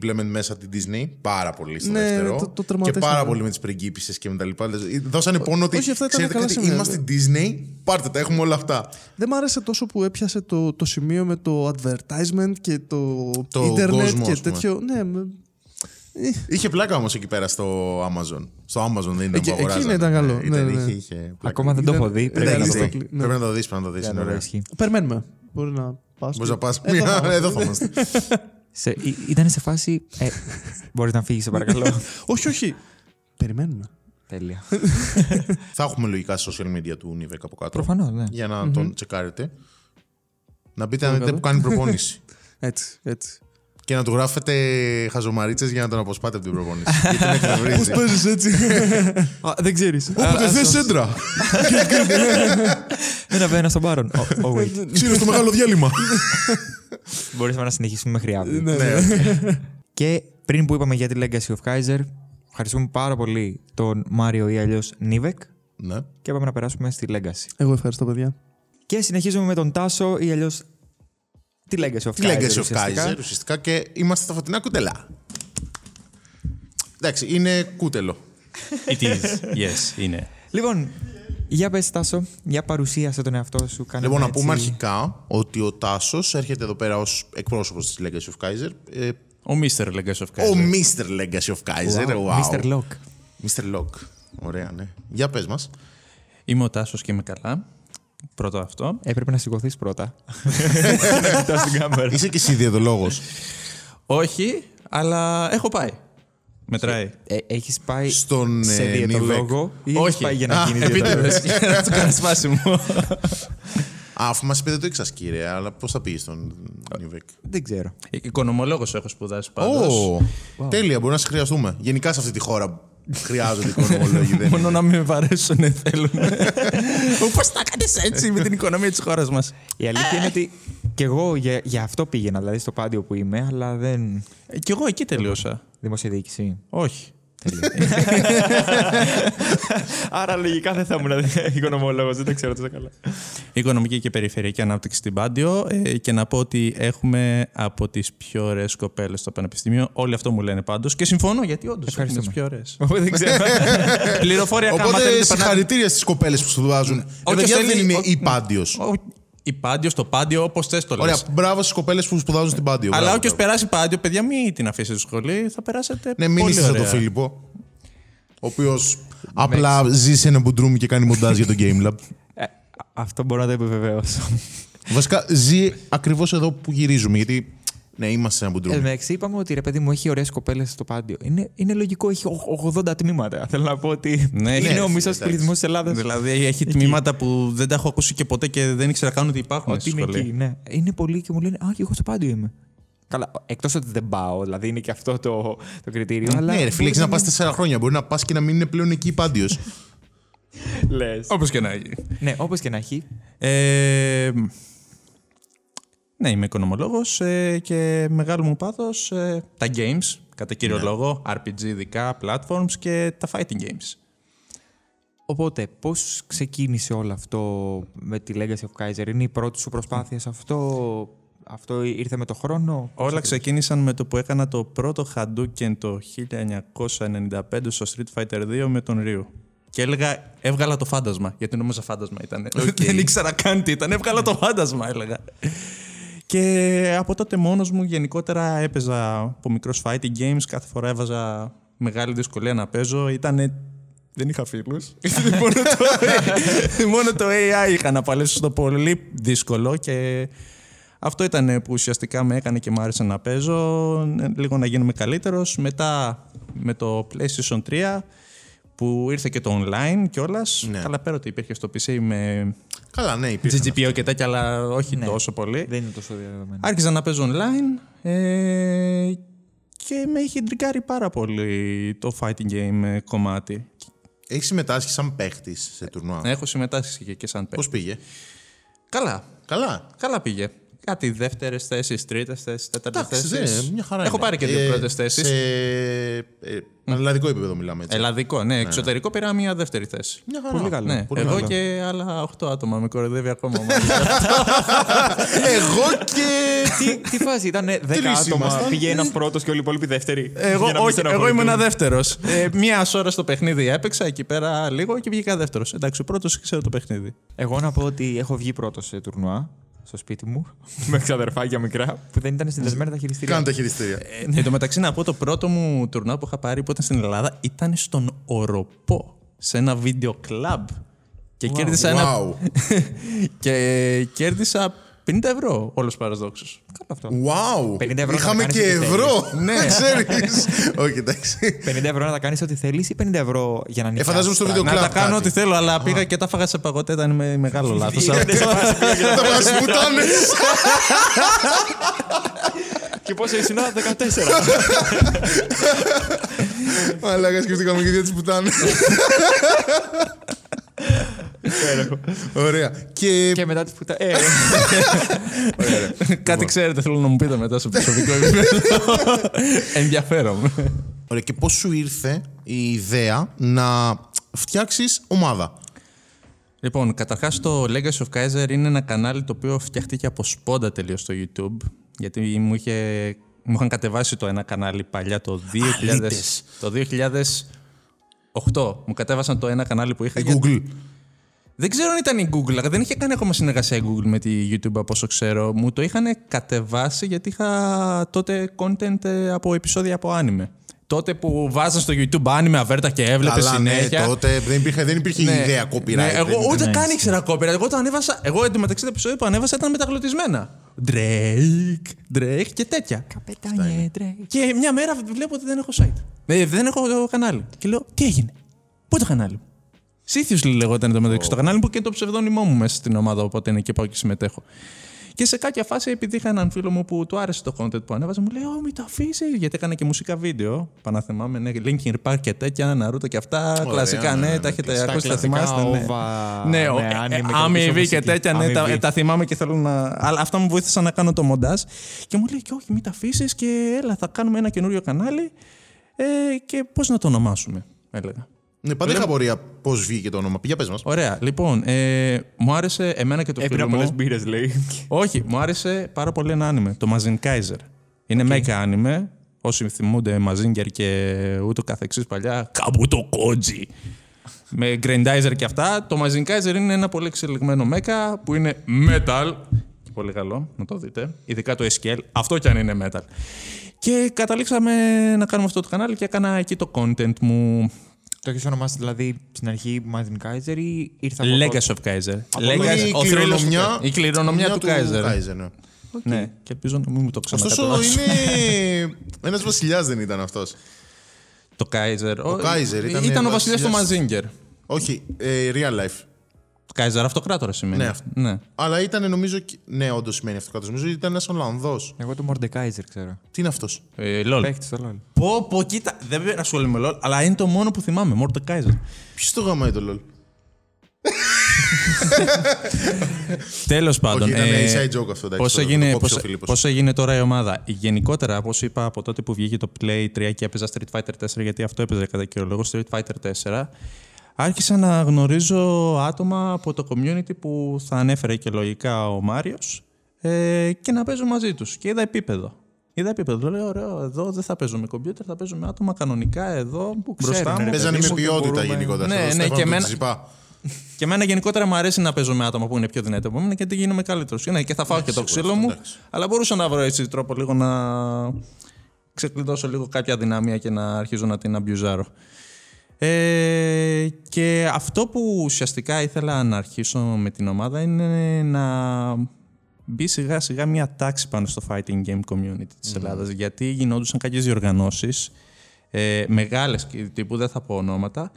implement μέσα την Disney. Πάρα πολύ στο Ναι, δεύτερο. το- το και τερματίσανε. πάρα πολύ με τις πριγκίπισες και με τα λοιπά. Δώσανε πόνο ότι. Όχι, αυτά ήταν ξέρετε καλά κάτι, σημεία, είμαστε Disney, πάρτε τα, έχουμε όλα αυτά. Δεν μ' άρεσε τόσο που έπιασε το, το σημείο με το advertisement και το, Το ίντερνετ κόσμο, και ας πούμε. τέτοιο. Ναι, με- Είχε πλάκα όμως εκεί πέρα στο Amazon. Στο Amazon δεν ήταν Εκεί- που αγοράζανε. εκεί ήταν καλό. Ε, Ήταν, Ναι, ναι. είχε, είχε πλάκα. Ακόμα δεν το Ήταν- έχω δει. ήταν Πρέπει να το Disney. δω. Disney. Ναι. Πρέπει να το δεις, πρέπει να το δεις. Δεν Είναι το δω, ωραίο. ισχύει. Περιμένουμε. Μπορεί να πας. Μπορείς να πας. Εδώ θα είμαστε. Εδώ θα είμαστε. Σε, ή- ήταν σε φάση. Ε, Μπορείς να φύγεις, σε παρακαλώ. όχι, όχι. Περιμένουμε. Τέλεια. Θα έχουμε λογικά social media του Nivek από κάτω. Προφανώς, ναι. Για να τον τσεκάρετε. Να μπείτε να Πολύ δείτε που καλό. κάνει προπόνηση. Έτσι, έτσι. Και να του γράφετε χαζομαρίτσες για να τον αποσπάτε από την προπόνηση. Γιατί τον εκνευρίζει. Παίζεις έτσι; δεν ξέρεις. Όποτε θες έντρα. Ένα βένα στον πάρον. Oh, oh, wait. Ξύρω στο μεγάλο διάλειμμα. Μπορούμε να συνεχίσουμε μέχρι αύριο. Ναι, Ναι, οκ. Και πριν που είπαμε για τη Legacy of Kaiser, ευχαριστούμε πάρα πολύ τον Μάριο ή αλλιώς Νίβεκ Ναι. και πάμε να περάσουμε στη Legacy. Εγώ ευχαριστώ, παιδιά. Και συνεχίζουμε με τον Τάσο ή αλλιώς τη Legacy of Τη Kaiser. Legacy of ουσιαστικά; Kaiser ουσιαστικά και είμαστε στα φωτεινά κουτελά. Εντάξει, είναι κούτελο. It is. Yes, είναι. Λοιπόν, για πες Τάσο, για παρουσίασε τον εαυτό σου. Κάνε Λοιπόν, με να πούμε έτσι- αρχικά ότι ο Τάσος έρχεται εδώ πέρα ως εκπρόσωπος της Legacy of Kaiser. Ε, Ο Mr. Legacy of ο Kaiser. Mr. Legacy of Kaiser. Wow, Wow. Mr. Lock. Mr. Lock. Ωραία, ναι. Για πες μας. Είμαι ο Τάσος και είμαι καλά. Πρώτο αυτό. Έπρεπε να σηκωθείς πρώτα. να κοιτάς την κάμερα. Είσαι και εσύ διαιτολόγος. Όχι, αλλά έχω πάει. Μετράει. Ε, έχεις πάει Στον, σε ε, διαιτολόγο ή έχεις Όχι. πάει για να Α, γίνεις διαιτολόγος. επίτηδες. Για να του κάνω σπάσιμο. Α, αφού μας είπετε το ήξερα κύριε, αλλά πώς θα πήγες στον Νιβέκ. Δεν ξέρω. Οικονομολόγος έχω σπουδάσει πάντως. Ω, τέλεια, μπορεί να σε χρειαστούμε. Γενικά σε αυτή τη χώρα χρειάζονται οικονομολόγοι. δεν Μόνο είναι. να μην με βαρέσουν θέλουν. Πώς τα κάνεις έτσι με την οικονομία της χώρας μας; Η αλήθεια είναι ότι και εγώ για, για αυτό πήγαινα, δηλαδή στο πάντιο που είμαι, αλλά δεν. Ε, Κι εγώ εκεί τελείωσα. Δημοσιοδιοίκηση. Όχι. Άρα λογικά δεν θα ήμουν οικονομολόγος, δεν τα ξέρω τόσο καλά. Οικονομική και περιφερειακή ανάπτυξη στην Πάντιο ε, και να πω ότι έχουμε από τις πιο ωραίες κοπέλες στο Πανεπιστήμιο. Όλοι αυτό μου λένε πάντως και συμφωνώ γιατί όντως έχουμε τις Ευχαριστούμε. πιο ωραίες. Εγώ δεν ξέρω. Πληροφορία κάμα Οπότε θέλετε περνάτε- συγχαρητήρια στις κοπέλες που σπουδάζουν. Ε, όποιος παιδιά, θέλει- δεν είναι ο- η Πάντιος. Ο- Η Πάντιο, το Πάντιο, όπως θες το λες. Ωραία, μπράβο στις κοπέλες που σπουδάζουν στην Πάντιο. Αλλά Μπράβο, όποιος μπράβο. περάσει Πάντιο, παιδιά, μην την αφήσετε στη σχολή, θα περάσετε Ναι, πολύ μίλησε ωραία. τον Φίλιππο. ο οποίος απλά ζει σε ένα μπουντρούμι και κάνει μοντάζ για το Game Lab. Ε, αυτό μπορώ να το επιβεβαιώσω. Βασικά ζει ακριβώς εδώ που γυρίζουμε, γιατί ναι, είμαστε σε ένα μπουντρούμι. Εντάξει, είπαμε ότι ρε παιδί μου έχει ωραίες κοπέλες στο πάντιο. Είναι, είναι λογικό, έχει οχ- 80 τμήματα. Θέλω να πω ότι Ναι, είναι ναι, ο μισός εντάξει. πληθυσμός της Ελλάδας. Δηλαδή έχει τμήματα που δεν τα έχω ακούσει και ποτέ και δεν ήξερα καν ότι υπάρχουν Ότι στη είναι σχολή. εκεί, ναι. Είναι πολλοί και μου λένε Α, και εγώ στο πάντιο είμαι. Καλά, εκτός ότι δεν πάω, δηλαδή είναι και αυτό το, το κριτήριο. αλλά Ναι, ρε φίλε, έχεις να μπορεί πας τέσσερα χρόνια. Μπορεί να πας και να μην είναι πλέον εκεί πάντιος. Λες. Όπως και να έχει. Ναι, όπως και να έχει. Ε, ναι, είμαι οικονομολόγος ε, και μεγάλο μου πάθος ε, τα games, κατά κύριο λόγο, RPG ειδικά, platforms και τα fighting games. Οπότε, πώς ξεκίνησε όλο αυτό με τη Legacy of Kaiser, Είναι η πρώτη σου προσπάθεια σε αυτό, αυτό ήρθε με το χρόνο; Όλα ξεκίνησαν με το που έκανα το πρώτο Hadouken το 1995 στο Street Fighter 2 με τον Ryu. Και έλεγα, έβγαλα το φάντασμα, γιατί νόμιζα φάντασμα ήταν. Δεν ήξερα καν τι ήταν, έβγαλα το φάντασμα, έλεγα. Και από τότε μόνος μου γενικότερα έπαιζα από μικρός fighting games, κάθε φορά έβαζα μεγάλη δυσκολία να παίζω. Ήτανε... Δεν είχα φίλους. μόνο, το... μόνο το AI είχα να παλέψω στο πολύ δύσκολο και αυτό ήταν που ουσιαστικά με έκανε και μου άρεσε να παίζω, λίγο να γίνομαι καλύτερος. Μετά με το PlayStation 3 που ήρθε και το online κιόλας. Ναι. Καλά πέρα ότι υπήρχε στο PC με Καλά, ναι, υπήρχε. GGPO και τέτοια, αλλά όχι Ναι. τόσο πολύ. Δεν είναι τόσο διαδεδομένο. Άρχισα να παίζω online ε, και με είχε ντριγκάρει πάρα πολύ το fighting game ε, κομμάτι. Έχεις συμμετάσχει σαν παίχτης σε τουρνουά; Έχω συμμετάσχει και, και σαν Πώς παίκτη. πήγε; Καλά, Καλά. καλά πήγε. Κάτι δεύτερες θέσεις, τρίτες θέσεις, τέταρτες Εντάξει, θέσεις. ναι, μια χαρά Έχω είναι. πάρει και δύο Ε, πρώτες θέσεις. Σε ε, ελλαδικό επίπεδο μιλάμε έτσι. Ελλαδικό, ναι. Εξωτερικό πήρα μια δεύτερη θέση. Μια χαρά. Πολύ καλό. Ναι, Πολύ εγώ καλό. και άλλα 8 άτομα με κοροϊδεύει ακόμα. Εγώ και. τι, τι φάση, ήταν 10 Τρεις άτομα, ήμασταν. πήγε ένα πρώτος και όλοι οι υπόλοιποι δεύτεροι. εγώ, Για να μην όχι, εγώ στεναχωρηθούν. ήμουν δεύτερος. Ε, μία ώρα στο παιχνίδι έπαιξα εκεί πέρα λίγο και βγήκα δεύτερος. Εντάξει, ο πρώτος ξέρω το παιχνίδι. Εγώ να πω ότι έχω βγει πρώτος σε τουρνουά στο σπίτι μου με ξαδερφάκια μικρά που δεν ήταν συνδεσμένα τα χειριστήρια. Κάνε τα χειριστήρια. Ε, εν τω μεταξύ, να πω το πρώτο μου τουρνά που είχα πάρει που ήταν στην Ελλάδα ήταν στον Οροπό, σε ένα βίντεο κλαμπ. Και κέρδισα ένα. Wow. και κέρδισα 50 ευρώ όλος παραδόξως. Καλό αυτό. Wow. 50 ευρώ να Είχαμε κάνεις και ό,τι ευρώ. Ναι. ξέρεις. Όχι, εντάξει. 50 ευρώ να τα κάνεις ό,τι θέλεις ή 50 ευρώ για να Ε, νοικιάσεις φαντάζομαι στο βίντεο Να τα κλαμπ. κάνω κάτι. ό,τι θέλω, αλλά πήγα και τα φάγα σε παγωτέ, ήταν με μεγάλο λάθος. Τα μας πουτάνες. Και πόσο ήσουν, 14. Μαλάκα, σκεφτήκαμε και δύο τις πουτάνες. Ωραία. Και και μετά τη φουτα. Ε, Κάτι ξέρετε, θέλω να μου πείτε μετά στο προσωπικό επίπεδο. Ενδιαφέρομαι. Ωραία, και πώς σου ήρθε η ιδέα να φτιάξεις ομάδα; Λοιπόν, καταρχάς το Legacy of Kaiser είναι ένα κανάλι το οποίο φτιαχτήκε από σπόντα τελείως στο YouTube. Γιατί μου, είχε, μου είχαν κατεβάσει το ένα κανάλι παλιά το 2000. Αλήτες. το 2008. Μου κατέβασαν το ένα κανάλι που είχα. Η για- Google. Δεν ξέρω αν ήταν η Google, αλλά δεν είχε κάνει ακόμα συνεργασία η Google με τη YouTube από όσο ξέρω. Μου το είχαν κατεβάσει γιατί είχα τότε content ε, από επεισόδια από άνιμε. Τότε που βάζα στο YouTube άνιμε αβέρτα και έβλεπε Καλά, ναι, συνέχεια. τότε δεν υπήρχε, δεν υπήρχε η ιδέα copyright. Ναι, εγώ δεν ήταν- ούτε καν ήξερα copyright. Εγώ το ανέβασα. Εγώ εντωμεταξύ τα επεισόδια που ανέβασα ήταν μεταγλωτισμένα. Drake, Drake και τέτοια. Καπετάνιε, τρέχει. Και μια μέρα βλέπω ότι δεν έχω site. Ε, δεν έχω κανάλι. Και λέω, τι έγινε; Πού το κανάλι μου; Σήθιους λεγόταν το μεταξύ το κανάλι μου και το ψευδόνυμό μου μέσα στην ομάδα, οπότε είναι και πάω και συμμετέχω. Και σε κάποια φάση, επειδή είχα έναν φίλο μου που του άρεσε το content που ανέβαζε, μου λέει: Ω, μην το αφήσεις. Γιατί έκανε και μουσικά βίντεο. Παναθεμάμαι, ναι, Linkin Park και τέτοια, Ναρούτο και αυτά. κλασικά, ναι, ναι, ναι, τα ναι. έχετε Στα ακούσει, τα κλασικά θυμάστε. Ναι, όβα, ναι, ο- με ε, άνιμε ε, και πίσω αμοιβή και μουσική. τέτοια, ναι, τα, Αμοιβή. τα θυμάμαι και θέλω να. Αλλά αυτά μου βοήθησαν να κάνω το μοντάζ. Και μου λέει: Και όχι, μην τα αφήσεις και έλα, θα κάνουμε ένα καινούριο κανάλι. Ε, και πώς να το ονομάσουμε, έλεγα. Ναι, πάντα είχα απορία πώς βγήκε το όνομα. Πήγα πες μας. Ωραία. Λοιπόν, ε, μου άρεσε εμένα και το Έπεινα φίλο πολλές μου. μπύρες, λέει. Όχι, μου άρεσε πάρα πολύ ένα άνιμε, το Mazin Kaiser. Είναι okay. mecha άνιμε. Όσοι θυμούνται Mazinger και ούτω καθεξής παλιά, κάπου το κότζι. με Grandizer και αυτά. Το Mazin Kaiser είναι ένα πολύ εξελιγμένο mecha που είναι metal. Και πολύ καλό, να το δείτε. Ειδικά το SQL. Αυτό κι αν είναι metal. Και καταλήξαμε να κάνουμε αυτό το κανάλι και έκανα εκεί το content μου. Το έχεις ονομάσει δηλαδή στην αρχή Martin Kaiser ή ήρθε από Legacy of Kaiser. Είναι Legacy- η ο θρύλος του κληρονομιά, Kaiser. Η κληρονομιά του Kaiser. Kaiser, ναι. Ναι, και ελπίζω να μην μου το Ωστόσο, ξανακατεβάσω. είναι. Ένας βασιλιάς δεν ήταν αυτός. Το Kaiser. Ο Kaiser ήταν Ήταν ο βασιλιάς του βασιλιάς. Mazinger. Όχι, ε, real life. Kaiser αυτοκράτορας σημαίνει. Ναι, αυτό. ναι. Αλλά ήταν νομίζω. και- Ναι, όντως σημαίνει αυτοκράτορας. Νομίζω ότι ήταν ένας Ολλανδός. Εγώ το Mordekaiser ξέρω. Τι είναι αυτός; Ε, LOL. Παίχτης στο LOL. Πω, πω, κοίτα. Δεν ασχολούμαι με LOL, αλλά είναι το μόνο που θυμάμαι. Mordecai Kaiser. Ποιος το γαμάει το LOL; Τέλος πάντων. Όχι, ήταν ε, inside joke αυτό. εντάξει, Πώς το- το έγινε, κόψε πώς, ο Φίλιππος. πώς έγινε τώρα η ομάδα. Γενικότερα, όπως είπα από τότε που βγήκε το Play 3 και έπαιζα Street Fighter 4, γιατί αυτό έπαιζε κατά κύριο λόγο, Street Fighter 4, άρχισα να γνωρίζω άτομα από το community που θα ανέφερε και λογικά ο Μάριος ε, και να παίζω μαζί τους. Και είδα επίπεδο. Είδα επίπεδο. Λέω, ωραίο, εδώ δεν θα παίζω με κομπιούτερ, θα παίζω με άτομα κανονικά εδώ μπροστά ξέρουν, μου. ρε Παίζανε παιδί με μου, και ποιότητα μπορούμε- γενικότερα. Ναι, Σαν τον ναι, Στέφανο και του εμένα- Τσιπά. Και εμένα γενικότερα μου αρέσει να παίζω με άτομα που είναι πιο δυνατά από μένα γιατί γίνομαι καλύτερος. Ναι, και θα φάω και το σίγουρα ξύλο αυτό, μου, εντάξει. αλλά μπορούσα να βρω έτσι τρόπο λίγο να ξεκλειδώσω λίγο κάποια δυναμία και να αρχίζω να την αμπιουζάρω. Ε, και αυτό που ουσιαστικά ήθελα να αρχίσω με την ομάδα είναι να μπει σιγά σιγά μια τάξη πάνω στο fighting game community της Ελλάδας γιατί γινόντουσαν κάποιες διοργανώσεις ε, μεγάλες και τύπου δεν θα πω ονόματα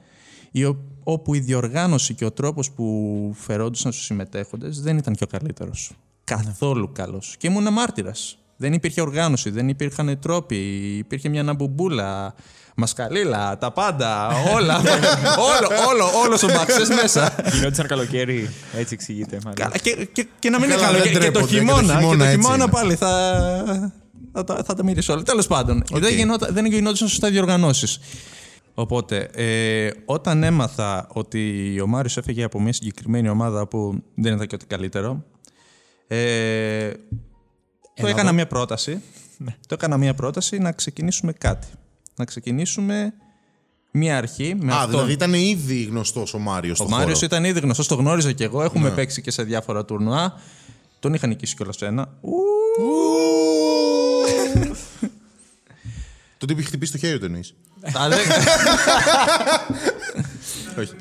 οι ο- όπου η διοργάνωση και ο τρόπος που φερόντουσαν στους συμμετέχοντες δεν ήταν και ο καλύτερος. Καθόλου καλός. Και ήμουν μάρτυρας. Δεν υπήρχε οργάνωση, δεν υπήρχαν τρόποι, υπήρχε μια ναμπουμπούλα, μασκαλίλα, τα πάντα, όλα. όλο, όλο, όλος ο μπαξές μέσα. Γινόντουσαν καλοκαίρι. Έτσι εξηγείται. μάλλον. Καλά, και, και, και να μην είναι Καλά, καλό. δεν Και, και το τρέπονται, και το χειμώνα, και χειμώνα το έτσι χειμώνα είναι. πάλι θα, θα, τα- θα τα μυρίσω όλα. Τέλος πάντων, δεν, γινόταν, δεν γινόντουσαν σωστά διοργανώσεις. Οπότε, ε, όταν έμαθα ότι ο Μάριος έφυγε από μια συγκεκριμένη ομάδα που δεν ήταν και ό,τι καλύτερο, ε, το έκανα μια πρόταση. Το έκανα μια πρόταση να ξεκινήσουμε κάτι. Να ξεκινήσουμε μια αρχή με Α, αυτόν. δηλαδή ήταν ήδη γνωστός ο Μάριος. Ο Μάριος ήταν ήδη γνωστός, το γνώριζα και εγώ. Ναι. Έχουμε παίξει και σε διάφορα τουρνουά. Τον είχα νικήσει κιόλας ένα. Ου, Το τύπο είχε χτυπήσει το χέρι του εννοείς. τα δε- Όχι.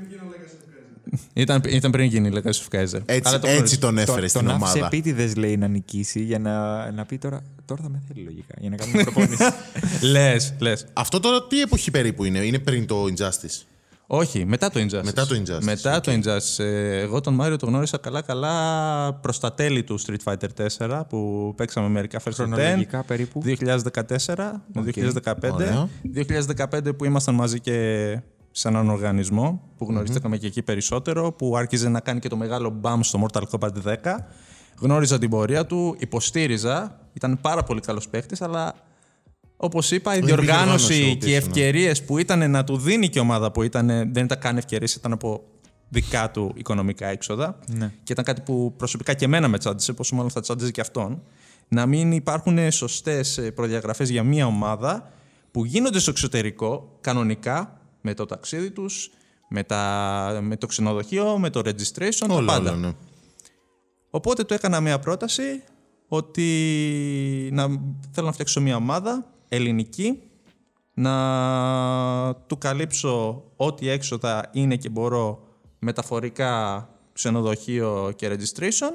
Ήταν, ήταν πριν γίνει η Legacy of Kaiser. Έτσι, Αλλά το έτσι γνώριζα. τον έφερε Τον στην άφησε ομάδα. επίτηδες, λέει, να νικήσει για να, να πει τώρα. Τώρα θα με θέλει λογικά. Για να κάνουμε προπόνηση. Λες, λες. Αυτό τώρα τι εποχή περίπου είναι, είναι πριν το Injustice; Όχι, μετά το Injustice. Μετά το Injustice, Μετά το Injustice. Ε, Εγώ τον Μάριο τον γνώρισα καλά-καλά προς τα τέλη του Street Fighter 4 που παίξαμε μερικά first to 10. Χρονολογικά περίπου. 2014 με 2015. Ωραία. 2015 που ήμασταν μαζί και σε έναν οργανισμό που γνωριστηκαμε και εκεί περισσότερο, που άρχιζε να κάνει και το μεγάλο μπαμ στο Mortal Kombat 10. Γνώριζα την πορεία του, υποστήριζα, ήταν πάρα πολύ καλός παίχτης, αλλά όπως είπα, η υπήρχε διοργάνωση οργάνωση και οι πίσω, ναι. ευκαιρίες που ήταν να του δίνει και η ομάδα που ήταν, δεν ήταν καν ευκαιρίες, ήταν από δικά του οικονομικά έξοδα. Ναι. Και ήταν κάτι που προσωπικά και εμένα με τσάντισε, πόσο μάλλον θα τσάντιζε και αυτόν. Να μην υπάρχουν σωστές προδιαγραφές για μια ομάδα που γίνονται στο εξωτερικό κανονικά με το ταξίδι τους, με, τα, με το ξενοδοχείο, με το registration, τα Όλα, πάντα. όλα, ναι. Οπότε του έκανα μια πρόταση ότι να, θέλω να φτιάξω μια ομάδα ελληνική, να του καλύψω ό,τι έξοδα είναι και μπορώ μεταφορικά ξενοδοχείο και registration.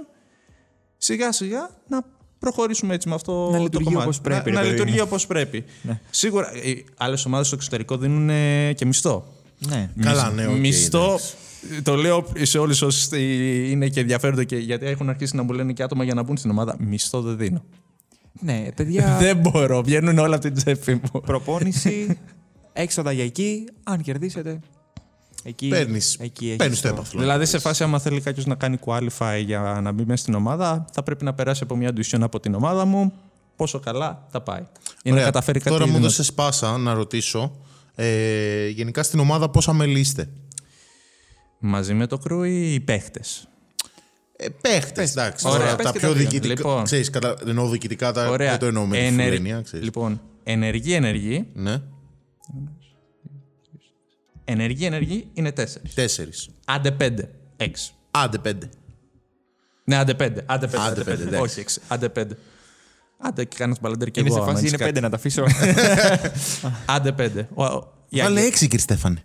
Σιγά σιγά να προχωρήσουμε έτσι με αυτό Να το λειτουργεί κομμάτι. όπως πρέπει, Να, ρε να παιδί λειτουργεί μου. όπως πρέπει. Σίγουρα οι άλλες ομάδες στο εξωτερικό δίνουν ε, και μισθό. ναι. Καλά, ναι, οκ, Μισθό. εντάξει. Το λέω σε όλους όσοι είναι και ενδιαφέρονται και γιατί έχουν αρχίσει να μου λένε και άτομα για να μπουν στην ομάδα. Μισθό δεν δίνω. ναι, παιδιά. δεν μπορώ. Βγαίνουν όλα από την τσέπη μου. προπόνηση, έξοδα για εκεί. Αν κερδίσετε. Εκεί, Παίρνεις, εκεί έχεις παίρνεις το έπαθλο. δηλαδή, σε φάση, άμα θέλει κάποιος να κάνει qualify για να μπει μέσα στην ομάδα, θα πρέπει να περάσει από μια audition από την ομάδα μου. Πόσο καλά θα πάει. Ή να Ωραία. καταφέρει κάτι Τώρα μου δυνατό. έδωσες πάσα να ρωτήσω. Ε, γενικά στην ομάδα πόσα μέλη είστε; Μαζί με το κρού ή οι παίχτες. Ε, Παίχτες, εντάξει. Ωραία, τώρα πες τα και πιο τα δύο. διοικητικά. Λοιπόν. Ξέρεις, κατα... εννοώ διοικητικά, τα... Ωραία. δεν το εννοώ με τη Ενεργ- φιλένεια. ξέρεις. Λοιπόν, ενεργή, ενεργή. Ναι, Ενεργή, ενεργή είναι τέσσερις. τέσσερις. Άντε πέντε. Έξι. Άντε πέντε. Ναι, άντε πέντε. Άντε πέντε. Άντε Άντε πέντε, πέντε. εντάξει. Όχι, έξι. Άντε πέντε. Άντε και κανένα μπαλαντέρ και Είναι εγώ. σε άμα φάση έχεις είναι κάτι. πέντε να τα αφήσω. Άντε πέντε. Ο- ο- η Βάλε Άγγε- έξι, κύριε Στέφανε.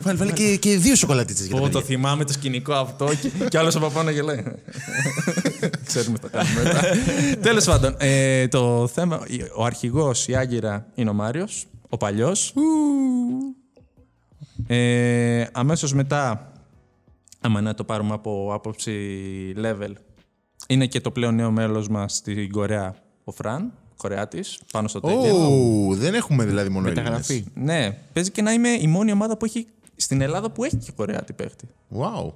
Βάλε, βάλε και, και δύο σοκολατίτσες για τα Πω, το παιδιά. θυμάμαι το σκηνικό αυτό και, και άλλος από πάνω γελάει. Ξέρουμε τι θα κάνουμε μετά. Τέλος πάντων, ε, το θέμα. Ο αρχηγός, η Άγκυρα, είναι ο Μάριος, ο παλιός. Ε, Αμέσως μετά, άμα να το πάρουμε από άποψη level, είναι και το πλέον νέο μέλος μας στην Κορέα, ο Φραν, Κορεάτης, πάνω στο Tekken. Ω, δεν έχουμε δηλαδή μόνο Μεταγραφή. Έλληνες. Ναι, παίζει και να είμαι η μόνη ομάδα που έχει στην Ελλάδα που έχει και Κορεάτη παίχτη. Wow.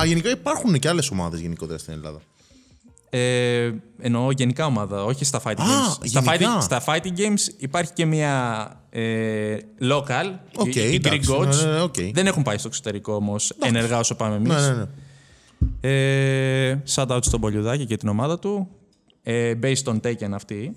Α, γενικά υπάρχουν και άλλες ομάδες γενικότερα στην Ελλάδα. Ε, εννοώ γενικά ομάδα, όχι στα fighting Α, games. Στα γενικά. fighting, στα fighting games υπάρχει και μια ε, local, Οκ, οι, οι Greek εντάξει, Gods. ναι, ναι, οκ. Δεν έχουν πάει στο εξωτερικό όμως ενεργά όσο πάμε εμείς. Ναι, ναι, ναι. Ε, shout out στον Πολιουδάκη και την ομάδα του. Ε, based on Tekken αυτή.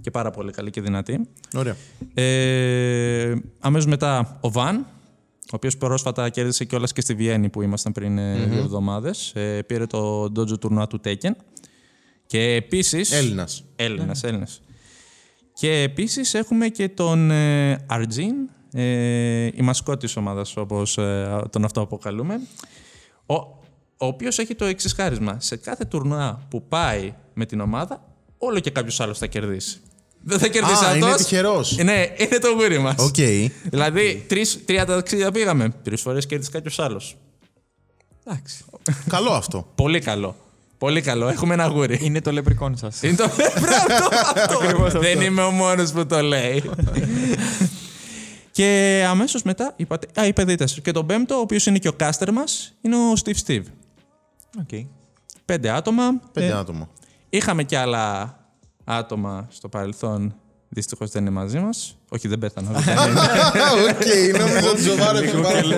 Και πάρα πολύ καλή και δυνατή. Ωραία. Ε, αμέσως μετά ο Βαν, ο οποίος πρόσφατα κέρδισε κιόλας και στη Βιέννη που ήμασταν πριν ε, δύο εβδομάδες. Ε, πήρε το Dojo τουρνουά του Tekken. Και επίσης... Έλληνας. Έλληνας, Έλληνας. Και επίσης έχουμε και τον ε, Αρτζίν, ε, η μασκότ της ομάδας όπως ε, τον αυτό αποκαλούμε, ο, ο οποίος έχει το εξής χάρισμα. Σε κάθε τουρνουά που πάει με την ομάδα, όλο και κάποιος άλλος θα κερδίσει. Δεν θα κερδίσει Α, αυτός. είναι τυχερός. Ναι, είναι το γούρι μας. Οκ. Δηλαδή, τρεις, τρία ταξίδια πήγαμε. Τρεις φορές κέρδισε κάποιος άλλος. Εντάξει. Καλό αυτό. Πολύ καλό. Πολύ καλό. Έχουμε ένα γούρι. Είναι το leprechaun σας. Είναι το Μπράβο, αυτό. Δεν είμαι ο μόνος που το λέει. και αμέσως μετά είπατε. Α, είπατε τέσσερα. Και τον πέμπτο, ο οποίος είναι και ο caster μας, είναι ο Steve Steve. Okay. Πέντε άτομα. Πέντε Ε, άτομα. Είχαμε και άλλα άτομα στο παρελθόν. Δυστυχώς δεν είναι μαζί μας. Όχι, δεν πέθανα. δεν είναι. Οκ, νόμιζα ότι σοβάρεψε πάρα πολύ.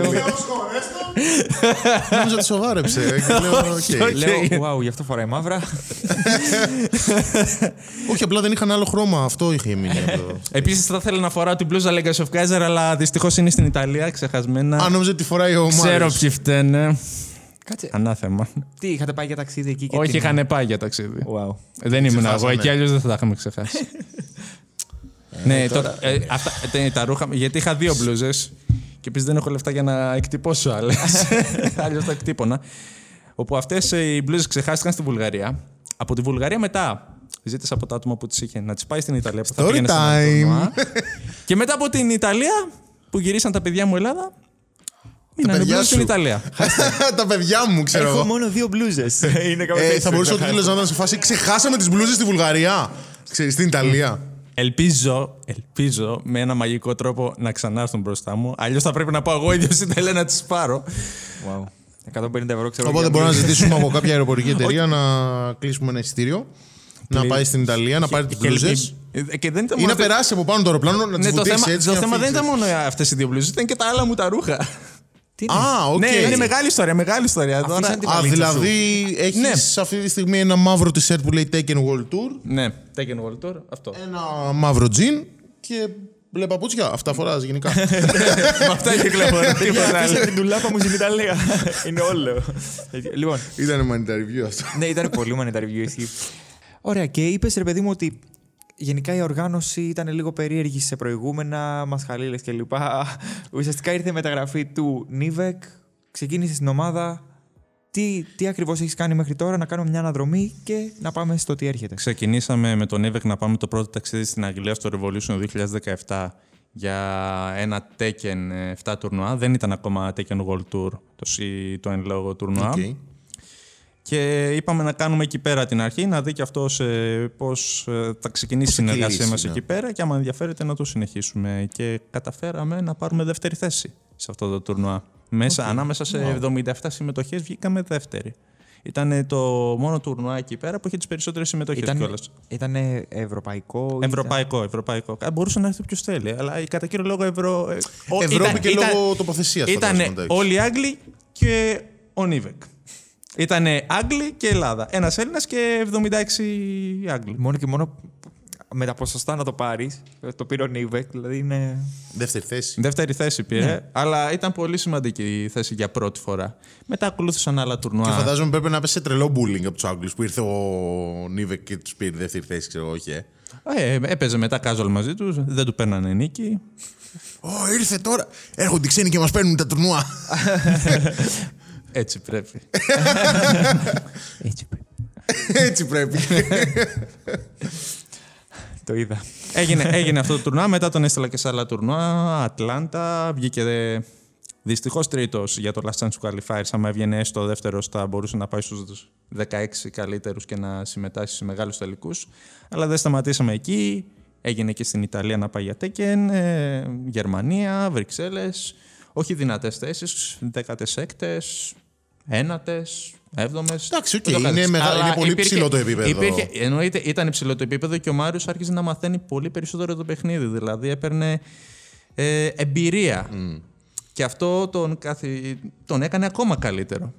Νόμιζα ότι σοβάρεψε. Και λέω, οκ. Λέω, wow, γι' αυτό φοράει μαύρα. Όχι, απλά δεν είχαν άλλο χρώμα. Αυτό είχε μείνει. από το- Επίσης, θα ήθελα να φοράω την μπλούζα Legacy of Kaiser, αλλά δυστυχώς είναι στην Ιταλία, ξεχασμένα. Α, νόμιζα ότι φοράει ο Ξέρω Μάριος. ποιοι φταίνε. Κάτσε. Ανάθεμα. Τι, είχατε πάει για ταξίδι εκεί και. Όχι, την- είχαν πάει για ταξίδι. Wow. Δεν ήμουν εγώ ξεχάσανε. εκεί, αλλιώς δεν θα τα είχαμε ξεχάσει. Ναι, τώρα. ε, αυτά, ε, τα ρούχα. Γιατί είχα δύο μπλούζες και επίσης δεν έχω λεφτά για να εκτυπώσω άλλες. αλλιώ τα εκτύπωνα. Όπου αυτές οι μπλούζες ξεχάστηκαν στη Βουλγαρία. Από τη Βουλγαρία μετά ζήτησα από τα άτομα που τις είχε να τις πάει στην Ιταλία που θα Story πήγαινε σε ένα time. τουρνουά. και μετά από την Ιταλία που γυρίσαν τα παιδιά μου Ελλάδα. Μείνανε παιδιά μπλούζες στην σου. Ιταλία. Τα παιδιά μου, ξέρω Έχω εγώ. μόνο δύο μπλούζες. Είναι κάπως Ε, έτσι θα μπορούσε ο το τίτλος να ήταν σε φάση Ξεχάσαμε τις μπλούζες στη Βουλγαρία. Ξέρεις, στην Ιταλία. Ελπίζω, ελπίζω με ένα μαγικό τρόπο να ξανάρθουν μπροστά μου. Αλλιώς θα πρέπει να πάω εγώ ίδιος στην Ιταλία να τις πάρω. Wow. 150 ευρώ ξέρω. Οπότε για μπορούμε να μπλούζες. ζητήσουμε από κάποια αεροπορική εταιρεία να κλείσουμε ένα εισιτήριο. Να πάει στην Ιταλία, να πάρει τις Και- μπλούζες. ε, Και δεν ήταν Ή μόνο. να περάσει από πάνω το αεροπλάνο, να τις Ναι, το βουτήξει θέμα, έτσι. το και να θέμα δεν φύγει. ήταν μόνο αυτές οι δύο μπλούζες, ήταν και τα άλλα μου τα ρούχα. Τι είναι; Α, οκ. Ναι, είναι μεγάλη ιστορία, μεγάλη ιστορία. Τώρα... Αφήσαν την Α, βαλίτσα δηλαδή έχεις Ναι. αυτή τη στιγμή ένα μαύρο t-shirt που λέει Taken World Tour, Ναι, Taken World Tour, αυτό. ένα μαύρο τζιν και μπλε παπούτσια. Αυτά φοράς γενικά. Με αυτά κυκλοφορεί. Παιδιά, τίποτα άλλο. αφήσα την τουλάπα μου στην Ιταλία. Είναι όλο. λοιπόν, Ήταν money review αυτό. ναι, ήταν πολύ money review, ισχύει. Ωραία, και είπες ρε παιδί μου ότι γενικά η οργάνωση ήταν λίγο περίεργη σε προηγούμενα, μας χαλίλες κλπ. Ουσιαστικά ήρθε η μεταγραφή του Νίβεκ, ξεκίνησε στην ομάδα. Τι, τι ακριβώς έχεις κάνει μέχρι τώρα, να κάνουμε μια αναδρομή και να πάμε στο τι έρχεται. Ξεκινήσαμε με τον Εύεκ να πάμε το πρώτο ταξίδι στην Αγγλία στο Revolution 2017 για ένα Tekken ε, 7 τουρνουά. Δεν ήταν ακόμα Tekken World Tour το, σι- το εν λόγω τουρνουά. Οκ. Και είπαμε να κάνουμε εκεί πέρα την αρχή, να δει και αυτός πώς θα ξεκινήσει η συνεργασία κυλήσει, μας ναι. εκεί πέρα και άμα ενδιαφέρεται να το συνεχίσουμε. Και καταφέραμε να πάρουμε δεύτερη θέση σε αυτό το τουρνουά. Μέσα, Ανάμεσα σε 77 συμμετοχές βγήκαμε δεύτερη. Ήταν το μόνο τουρνουά εκεί πέρα που είχε τις περισσότερες συμμετοχές Ήταν, κιόλας. ήταν ευρωπαϊκό. Ευρωπαϊκό, ευρωπαϊκό. Α, Μπορούσε να έρθει ποιος θέλει, αλλά κατά κύριο λόγο Ευρω... ε, ο- Ευρώπη και ήταν- λόγω τοποθεσία. Ήταν όλοι οι Άγγλοι και ο Νίβεκ. Ήταν Άγγλοι και Ελλάδα. Ένας Έλληνας και 76 Άγγλοι. Μόνο και μόνο με τα ποσοστά να το πάρεις. Το πήρε ο Νίβεκ, δηλαδή είναι. Δεύτερη θέση. Δεύτερη θέση πήρε, αλλά ήταν πολύ σημαντική η θέση για πρώτη φορά. Μετά ακολούθησαν άλλα Και τουρνουά. φαντάζομαι πρέπει να πέσει τρελό bullying από τους Άγγλους που ήρθε ο Νίβεκ και τους πήρε δεύτερη θέση, ξέρω εγώ, όχι. ε. Ε, έπαιζε μετά casual μαζί τους, δεν του παίρνανε νίκη. Ω, ήρθε τώρα. Έρχονται οι ξένοι και μας παίρνουν τα τουρνουά. Έτσι πρέπει. Έτσι. Έτσι πρέπει. Το είδα. έγινε, έγινε αυτό το τουρνουά, μετά τον έστειλα και σε άλλα τουρνουά. Ατλάντα, βγήκε δυστυχώς τρίτος για το Last Chance Qualifiers. Αν έβγαινε έστω δεύτερος, θα μπορούσε να πάει στους 16 καλύτερους και να συμμετάσχει σε μεγάλους τελικούς. Αλλά δεν σταματήσαμε εκεί. Έγινε και στην Ιταλία να πάει για Tekken, ε, Γερμανία, Βρυξέλλες. Όχι δυνατές θέσεις, 16 ένατες, έβδομες. Εντάξει, οκ, είναι μεγάλο- είναι πολύ ψηλό το επίπεδο. Υπήρχε, εννοείται, ήταν υψηλό το επίπεδο και ο Μάριος άρχισε να μαθαίνει πολύ περισσότερο το παιχνίδι. Δηλαδή έπαιρνε ε, εμπειρία. Και αυτό τον, καθι... τον έκανε ακόμα καλύτερο.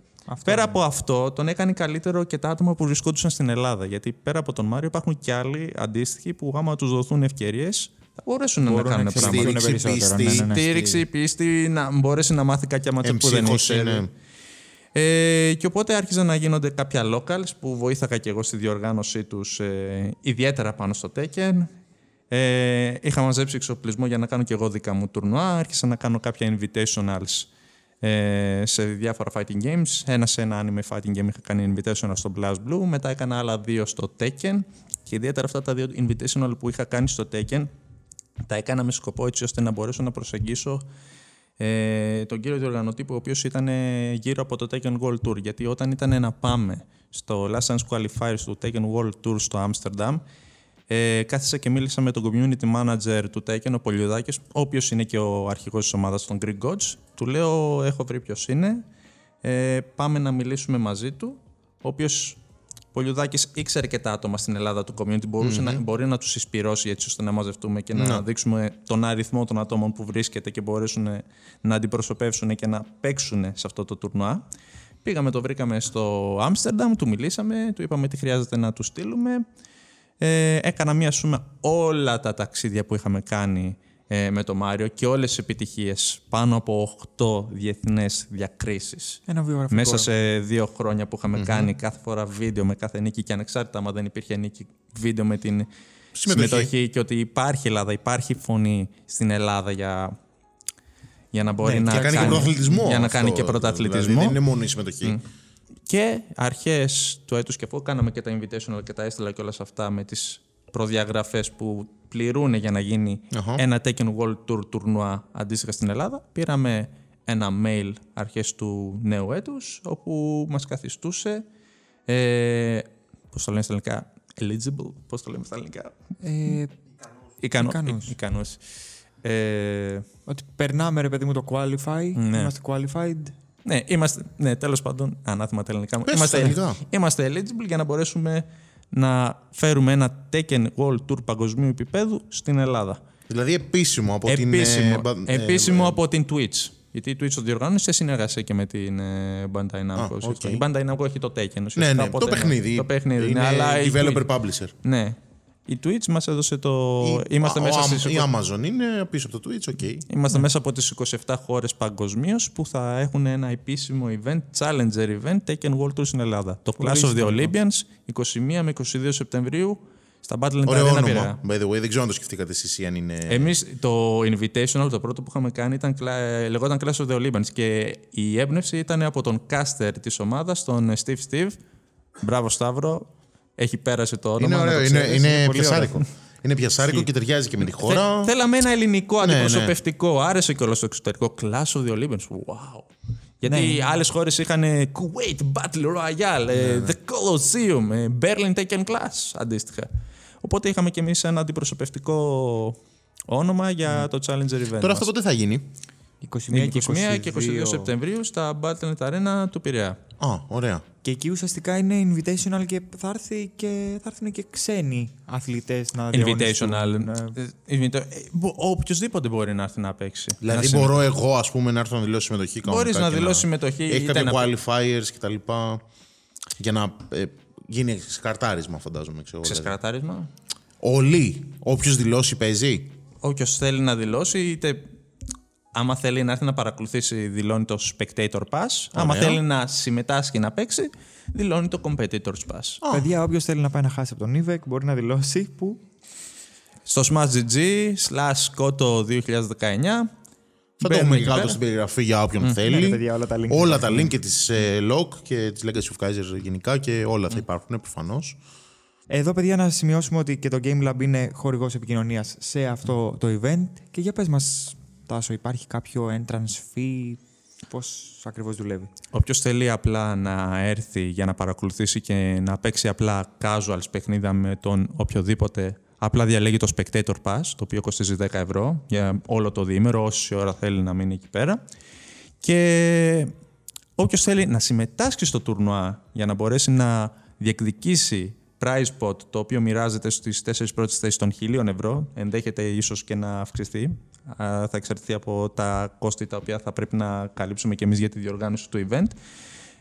πέρα από αυτό, τον έκανε καλύτερο και τα άτομα που βρισκόντουσαν στην Ελλάδα. Γιατί πέρα από τον Μάριο υπάρχουν και άλλοι αντίστοιχοι που άμα τους δοθούν ευκαιρίες θα μπορέσουν να Μπορούν να κάνουν πράγματα. εξελιχθούν Στήριξη, περισσότερο. πίστη, Ναι, ναι, ναι. Στήριξη, πίστη, να μπορέσει να μάθει κάποια ματσάπια που δεν Εμψύχωση, ήξερε. ναι. Ε, και οπότε άρχιζαν να γίνονται κάποια locals που βοήθακα και εγώ στη διοργάνωσή τους ε, ιδιαίτερα πάνω στο Tekken. Ε, είχα μαζέψει εξοπλισμό για να κάνω και εγώ δικά μου τουρνουά. Άρχισα να κάνω κάποια invitationals ε, σε διάφορα fighting games. Ένα σε ένα anime fighting game είχα κάνει invitational στο Blast Blue. Μετά έκανα άλλα δύο στο Tekken. Και ιδιαίτερα αυτά τα δύο invitational που είχα κάνει στο Tekken τα έκανα με σκοπό έτσι ώστε να μπορέσω να προσεγγίσω ε, τον κύριο διοργανωτή, που ο οποίος ήταν ε, γύρω από το Tekken World Tour. Γιατί όταν ήταν να πάμε στο Last Chance Qualifiers του Tekken World Tour στο Άμστερνταμ, ε, κάθισα και μίλησα με τον community manager του Tekken, ο Πολιουδάκης, ο οποίος είναι και ο αρχηγός της ομάδας των Greek Gods. Του λέω, έχω βρει ποιος είναι, ε, πάμε να μιλήσουμε μαζί του, ο οποίος Πολιουδάκης ήξερε και τα άτομα στην Ελλάδα του community, μπορουσε να, μπορεί να τους συσπυρώσει έτσι ώστε να μαζευτούμε και να δείξουμε τον αριθμό των ατόμων που βρίσκεται και μπορέσουν να αντιπροσωπεύσουν και να παίξουν σε αυτό το τουρνουά. Πήγαμε, το βρήκαμε στο Άμστερνταμ, του μιλήσαμε, του είπαμε τι χρειάζεται να του στείλουμε. Ε, έκανα μία σούμα όλα τα ταξίδια που είχαμε κάνει ε, με το Μάριο και όλες τις επιτυχίες. Πάνω από 8 διεθνές διακρίσεις. Ένα βιογραφικό. Μέσα σε δύο χρόνια που είχαμε κάνει κάθε φορά βίντεο με κάθε νίκη και ανεξάρτητα άμα δεν υπήρχε νίκη βίντεο με την Συμμετοχή. συμμετοχή, και ότι υπάρχει Ελλάδα, υπάρχει φωνή στην Ελλάδα για, για να μπορεί Ναι, να και κάνει και πρωταθλητισμό. για να αυτό, κάνει και δηλαδή, πρωταθλητισμό. δεν είναι μόνο η συμμετοχή. Και αρχές του έτους και αφού κάναμε και τα invitational και τα έστειλα και όλα αυτά με τις προδιαγραφές που πληρούν για να γίνει Αχα. ένα Tekken World Tour τουρνουά αντίστοιχα στην Ελλάδα, πήραμε ένα mail αρχές του νέου έτους όπου μας καθιστούσε ε, πώς το λένε στα ελληνικά eligible, πώς το λέμε στα ελληνικά Ε, Ικανός, Ικανός. ι- ικανός. Ε, ότι περνάμε, ρε παιδί μου, το qualify. Ναι. Είμαστε qualified. Ναι, είμαστε, ναι, τέλος πάντων, ανάθεμα τα ελληνικά μου. Πες Είμαστε, στα ελληνικά. είμαστε eligible για να μπορέσουμε να φέρουμε ένα Tekken World Tour παγκοσμίου επίπεδου στην Ελλάδα. Δηλαδή επίσημο από την. επίσημο ε, μπα- ε, επίσημο από την Twitch. Γιατί η Twitch το διοργάνωσε σε συνεργασία και με την ε, Bandai Namco. Α, ουσιαστικά. οκ. Η Bandai Namco έχει το Tekken. Ναι, ουσιαστικά, ναι, οπότε, το παιχνίδι. Το παιχνίδι, είναι ναι, αλλά η developer Twitch- publisher. Ναι. Η Twitch μας έδωσε το... Η- Είμαστε ο- μέσα ο- στις... Η Amazon είναι πίσω από το Twitch, οκ. Είμαστε μέσα από τις 27 χώρες παγκοσμίως που θα έχουν ένα επίσημο event, challenger event, Tekken World Tour στην Ελλάδα. Το Clash of the Olympians, 21 με 22 Σεπτεμβρίου, στα Battle Ωραίο Arena όνομα. Πειραιά. By the way, δεν ξέρω αν το σκεφτήκατε εσείς ή αν είναι. Εμείς το Invitational, το πρώτο που είχαμε κάνει, ήταν, κλα- λεγόταν Clash of the Olympians και η έμπνευση ήταν από τον caster της ομάδας, τον Steve Steve. Μπράβο Σταύρο, έχει πέρασει το όνομα. είναι να το ωραίο, είναι, ξέρεις. είναι πολύ πιασάρικο. είναι πιασάρικο και ταιριάζει και με τη χώρα. Θε- θέλαμε ένα ελληνικό Ναι, αντιπροσωπευτικό. Άρεσε και όλο στο εξωτερικό. Clash of the Olympians. Wow. Γιατί Ναι. άλλες χώρες είχαν ε, Kuwait Battle Royale, ε, The Colosseum, ε, Berlin Taken Class αντίστοιχα. Οπότε είχαμε κι εμείς ένα αντιπροσωπευτικό όνομα για το Challenger Event. Τώρα αυτό μας. πότε θα γίνει. 21 και 21 και 22 Σεπτεμβρίου στα Battle Arena του Πειραιά. Α, ωραία. Και εκεί ουσιαστικά είναι invitational και θα, έρθει και θα έρθουν και ξένοι αθλητές να διαγωνιστούν. Invitational. Ναι. Ε, invita- ε, μπο- Οποιοςδήποτε μπορεί να έρθει να παίξει. Δηλαδή Να μπορώ εγώ, ας πούμε, να έρθω να δηλώσω συμμετοχή κανονικά Μπορείς να και δηλώσεις συμμετοχή, Έχεις είτε κάποια να- qualifiers και τα λοιπά. Για να ε, γίνει σκαρτάρισμα, φαντάζομαι. Ξέρω, δηλαδή. Ξεσκρατάρισμα. Όλοι. Όποιος δηλώσει παίζει. Όποιος θέλει να δηλώσει, είτε άμα θέλει να έρθει να παρακολουθήσει, δηλώνει το Spectator Pass. Άμα Ωραία. θέλει να συμμετάσχει να παίξει, δηλώνει το Competitors Pass. Παιδιά, όποιος θέλει να πάει να χάσει από τον Ιβεκ μπορεί να δηλώσει που. Στο Smash GG slash Koto 2019. Θα το μπαίνουμε έχουμε εκεί και κάτω πέρα. στην περιγραφή για όποιον Ναι, θέλει. ρε παιδιά, όλα τα link. όλα τα link και της Lock και της Legacy of Kaiser γενικά και όλα θα υπάρχουν προφανώς. Εδώ, παιδιά, να σημειώσουμε ότι και το Game Lab είναι χορηγός επικοινωνίας σε αυτό το event. Και για πες μας, Τάσο, υπάρχει κάποιο entrance fee, πώς ακριβώς δουλεύει; Όποιος θέλει απλά να έρθει για να παρακολουθήσει και να παίξει απλά casuals παιχνίδα με τον οποιοδήποτε, απλά διαλέγει το Spectator Pass, το οποίο κοστίζει 10 ευρώ για όλο το διήμερο, όση ώρα θέλει να μείνει εκεί πέρα. Και όποιος θέλει να συμμετάσχει στο τουρνουά για να μπορέσει να διεκδικήσει prize pot, το οποίο μοιράζεται στις τέσσερις πρώτες θέσεις των χιλίων ευρώ, ενδέχεται ίσως και να αυξηθεί. Α, Θα εξαρτηθεί από τα κόστη τα οποία θα πρέπει να καλύψουμε και εμείς για τη διοργάνωση του event.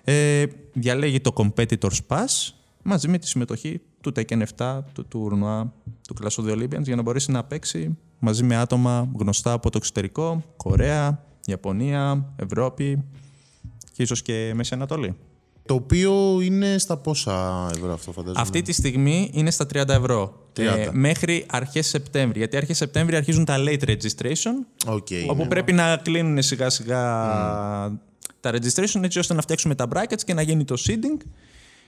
Ε, διαλέγει το Competitors Pass μαζί με τη συμμετοχή του Tekken 7, του τουρνουά του Clash of the Olympians για να μπορέσει να παίξει μαζί με άτομα γνωστά από το εξωτερικό, Κορέα, Ιαπωνία, Ευρώπη και ίσως και Μέση Ανατολή. Το οποίο είναι στα πόσα ευρώ αυτό φαντάζομαι; Αυτή τη στιγμή είναι στα 30 ευρώ. 30. Ε, μέχρι αρχές Σεπτέμβρη. Γιατί αρχές Σεπτέμβρη αρχίζουν τα late registration, Οκ, όπου ναι. πρέπει να κλείνουν σιγά σιγά τα registration έτσι ώστε να φτιάξουμε τα brackets και να γίνει το seeding.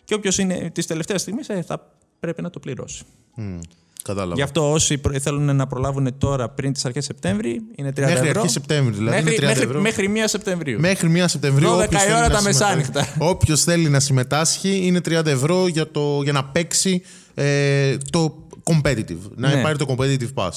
Και όποιος είναι της τελευταίας στιγμής θα πρέπει να το πληρώσει. Μμ, Κατάλαβα. Γι' αυτό όσοι προ- θέλουν να προλάβουν τώρα πριν τις αρχές Σεπτέμβρη είναι 30 Μέχρι ευρώ. αρχές Σεπτέμβρη, δηλαδή μέχρι, είναι 30 μέχρι, ευρώ. μέχρι 1 Σεπτεμβρίου. Μέχρι 1 Σεπτεμβρίου. 12 όποιος η θέλει ώρα να τα συμμετάσχει- μεσάνυχτα. Όποιος θέλει να συμμετάσχει είναι 30 ευρώ για, το, για να παίξει ε, το competitive. Να Ναι. πάρει το competitive pass.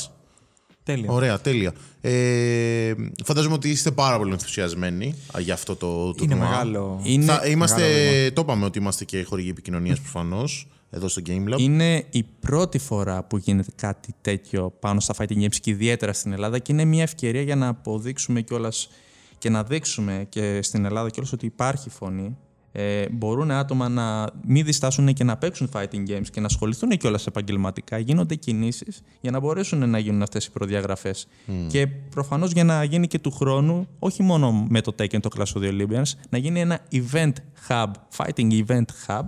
Τέλεια. Ωραία, τέλεια. Ε, φαντάζομαι ότι είστε πάρα πολύ ενθουσιασμένοι α, για αυτό το Είναι τουρνουά. μεγάλο. Είναι, Θα, είμαστε, μεγάλο το είπαμε ότι είμαστε και χορηγοί επικοινωνίας προφανώς εδώ στο Game Lab. Είναι η πρώτη φορά που γίνεται κάτι τέτοιο πάνω στα fighting games και ιδιαίτερα στην Ελλάδα και είναι μια ευκαιρία για να αποδείξουμε κιόλας και να δείξουμε και στην Ελλάδα κιόλας ότι υπάρχει φωνή. Ε, μπορούν άτομα να μην διστάσουν και να παίξουν fighting games και να ασχοληθούν κιόλας επαγγελματικά. Γίνονται κινήσεις για να μπορέσουν να γίνουν αυτές οι προδιαγραφές. Και προφανώς για να γίνει και του χρόνου, όχι μόνο με το Tekken, το Clash of the Olympians, να γίνει ένα event hub, fighting event hub,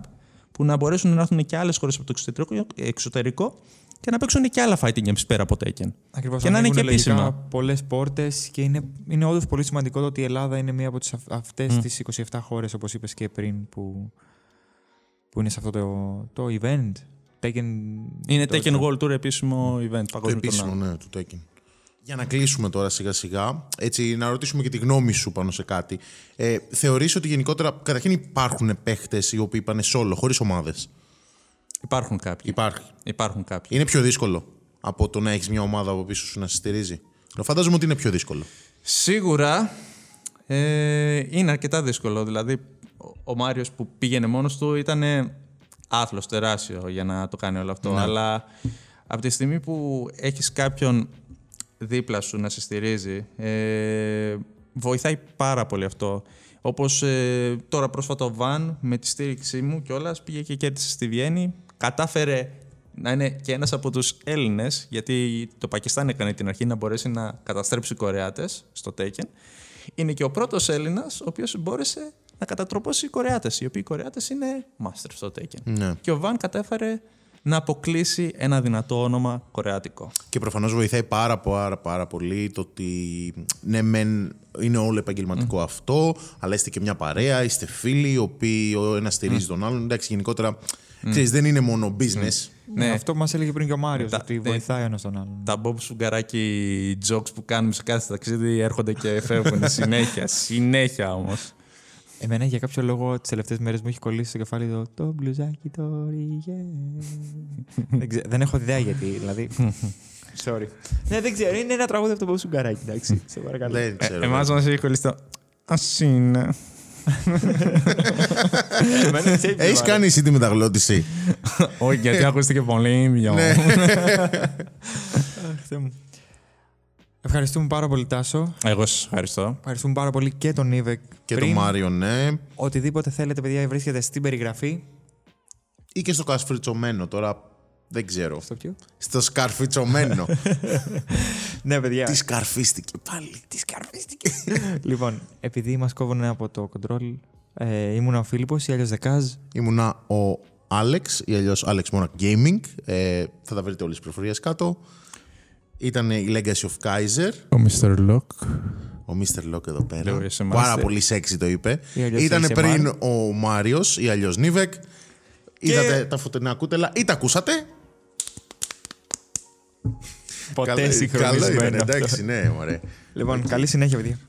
που να μπορέσουν να έρθουν και άλλες χώρες από το εξωτερικό, εξωτερικό και να παίξουν και άλλα fighting games πέρα από Tekken. Ακριβώς, Και να είναι και ανοίγουν λογικά επίσημα. πολλές πόρτες και είναι, είναι όντως πολύ σημαντικό το ότι η Ελλάδα είναι μία από τις, αυ- αυτές τις 27 χώρες, όπως είπες και πριν, που, που είναι σε αυτό το, το event. Taken, Είναι το- Tekken World Tour επίσημο event, Το παγκόσμιο επίσημο, τουρνουά. ναι, του Tekken. Για να κλείσουμε τώρα σιγά σιγά, έτσι να ρωτήσουμε και τη γνώμη σου πάνω σε κάτι. Ε, θεωρείς ότι γενικότερα, καταρχήν υπάρχουν παίχτες οι οποίοι πάνε solo, χωρίς ομάδες; Υπάρχουν κάποιοι. Υπάρχει. Υπάρχουν κάποιοι. Είναι πιο δύσκολο από το να έχεις μια ομάδα από πίσω σου να σε στηρίζει; Φαντάζομαι ότι είναι πιο δύσκολο. Σίγουρα ε, είναι αρκετά δύσκολο. Δηλαδή, ο- ο Μάριος που πήγαινε μόνος του ήταν άθλος τεράστιο για να το κάνει όλο αυτό. Αλλά από τη στιγμή που έχεις κάποιον δίπλα σου να σε στηρίζει, ε, βοηθάει πάρα πολύ αυτό. Όπως ε, τώρα πρόσφατα ο Βαν με τη στήριξή μου κιόλας πήγε και κέρδισε στη Βιέννη. Κατάφερε να είναι και ένας από τους Έλληνες, γιατί το Πακιστάν έκανε την αρχή να μπορέσει να καταστρέψει Κορεάτες στο Taken. Είναι και ο πρώτος Έλληνας ο οποίος μπόρεσε να κατατροπώσει οι Κορεάτες, οι οποίοι οι Κορεάτες είναι master στο Taken. Ναι. Και ο Βαν κατέφερε να αποκλείσει ένα δυνατό όνομα κορεάτικο. Και προφανώς βοηθάει πάρα, πάρα, πάρα πολύ το ότι ναι, μεν είναι όλο επαγγελματικό αυτό, αλλά είστε και μια παρέα, είστε φίλοι, οι οποίοι ο ένας στηρίζει τον άλλον. Εντάξει, γενικότερα ξέρεις, δεν είναι μόνο business. Ναι, Ναι. αυτό που μας έλεγε πριν και ο Μάριος, Τα- ότι ναι. βοηθάει ο ένας τον άλλον. Τα Bob Σουγκαράκι jokes που κάνουμε σε κάθε ταξίδι έρχονται και φεύγουν συνέχεια. συνέχεια όμως. Εμένα για κάποιο λόγο τις τελευταίες μέρες μου έχει κολλήσει στο κεφάλι το «Το μπλουζάκι το ρίγε». δεν, ξέ- δεν έχω ιδέα γιατί, δηλαδή... Sorry. ναι, δεν ξέρω. Είναι ένα τραγούδι από το Bob Σουγκαράκι, εντάξει. Σε παρακαλώ. Δεν ξέρω. Εμάς μας έχει κολλήσει το. Α είναι. Εμένα ξέρεις τι μου Έχεις αρέσει. κάνει εσύ τη μεταγλώτηση. Όχι, γιατί ακούστηκε πολύ μειό. Ναι. Αχ, Θεέ μου. Ευχαριστούμε πάρα πολύ, Τάσο. Εγώ σας ευχαριστώ. Ευχαριστούμε πάρα πολύ και τον Ιβεκ. και πριν. τον Μάριο, ναι. Οτιδήποτε θέλετε, παιδιά, βρίσκεται στην περιγραφή. Ή και στο κασφριτσωμένο τώρα. Δεν ξέρω. Στο ποιο; Στο σκαρφιτσωμένο. ναι, παιδιά. Τι σκαρφίστηκε πάλι. Τι σκαρφίστηκε. λοιπόν, επειδή μας κόβουν από το control, ε, ήμουν ο Φίλιππος ή αλλιώ Δεκάζ. Ήμουνα ο Άλεξ ή αλλιώς Alex Monarch Gaming. Ε, θα τα βρείτε όλες τις πληροφορίες κάτω. Ήταν η Legacy of Kaiser. Ο Mr. Lock. Ο Mr. Lock εδώ πέρα. Λέω ASMR. Πάρα πολύ sexy το είπε. Ή αλλιώς Ήταν ASMR. πριν ο Μάριος ή αλλιώς Νίβεκ. Είδατε τα φωτεινά κούτελα ή τα ακούσατε; Ποτέ Καλό- Καλό συγχρονισμένο. ήταν, αυτό. εντάξει, ναι, ωραία. Λοιπόν, καλή συνέχεια, παιδιά.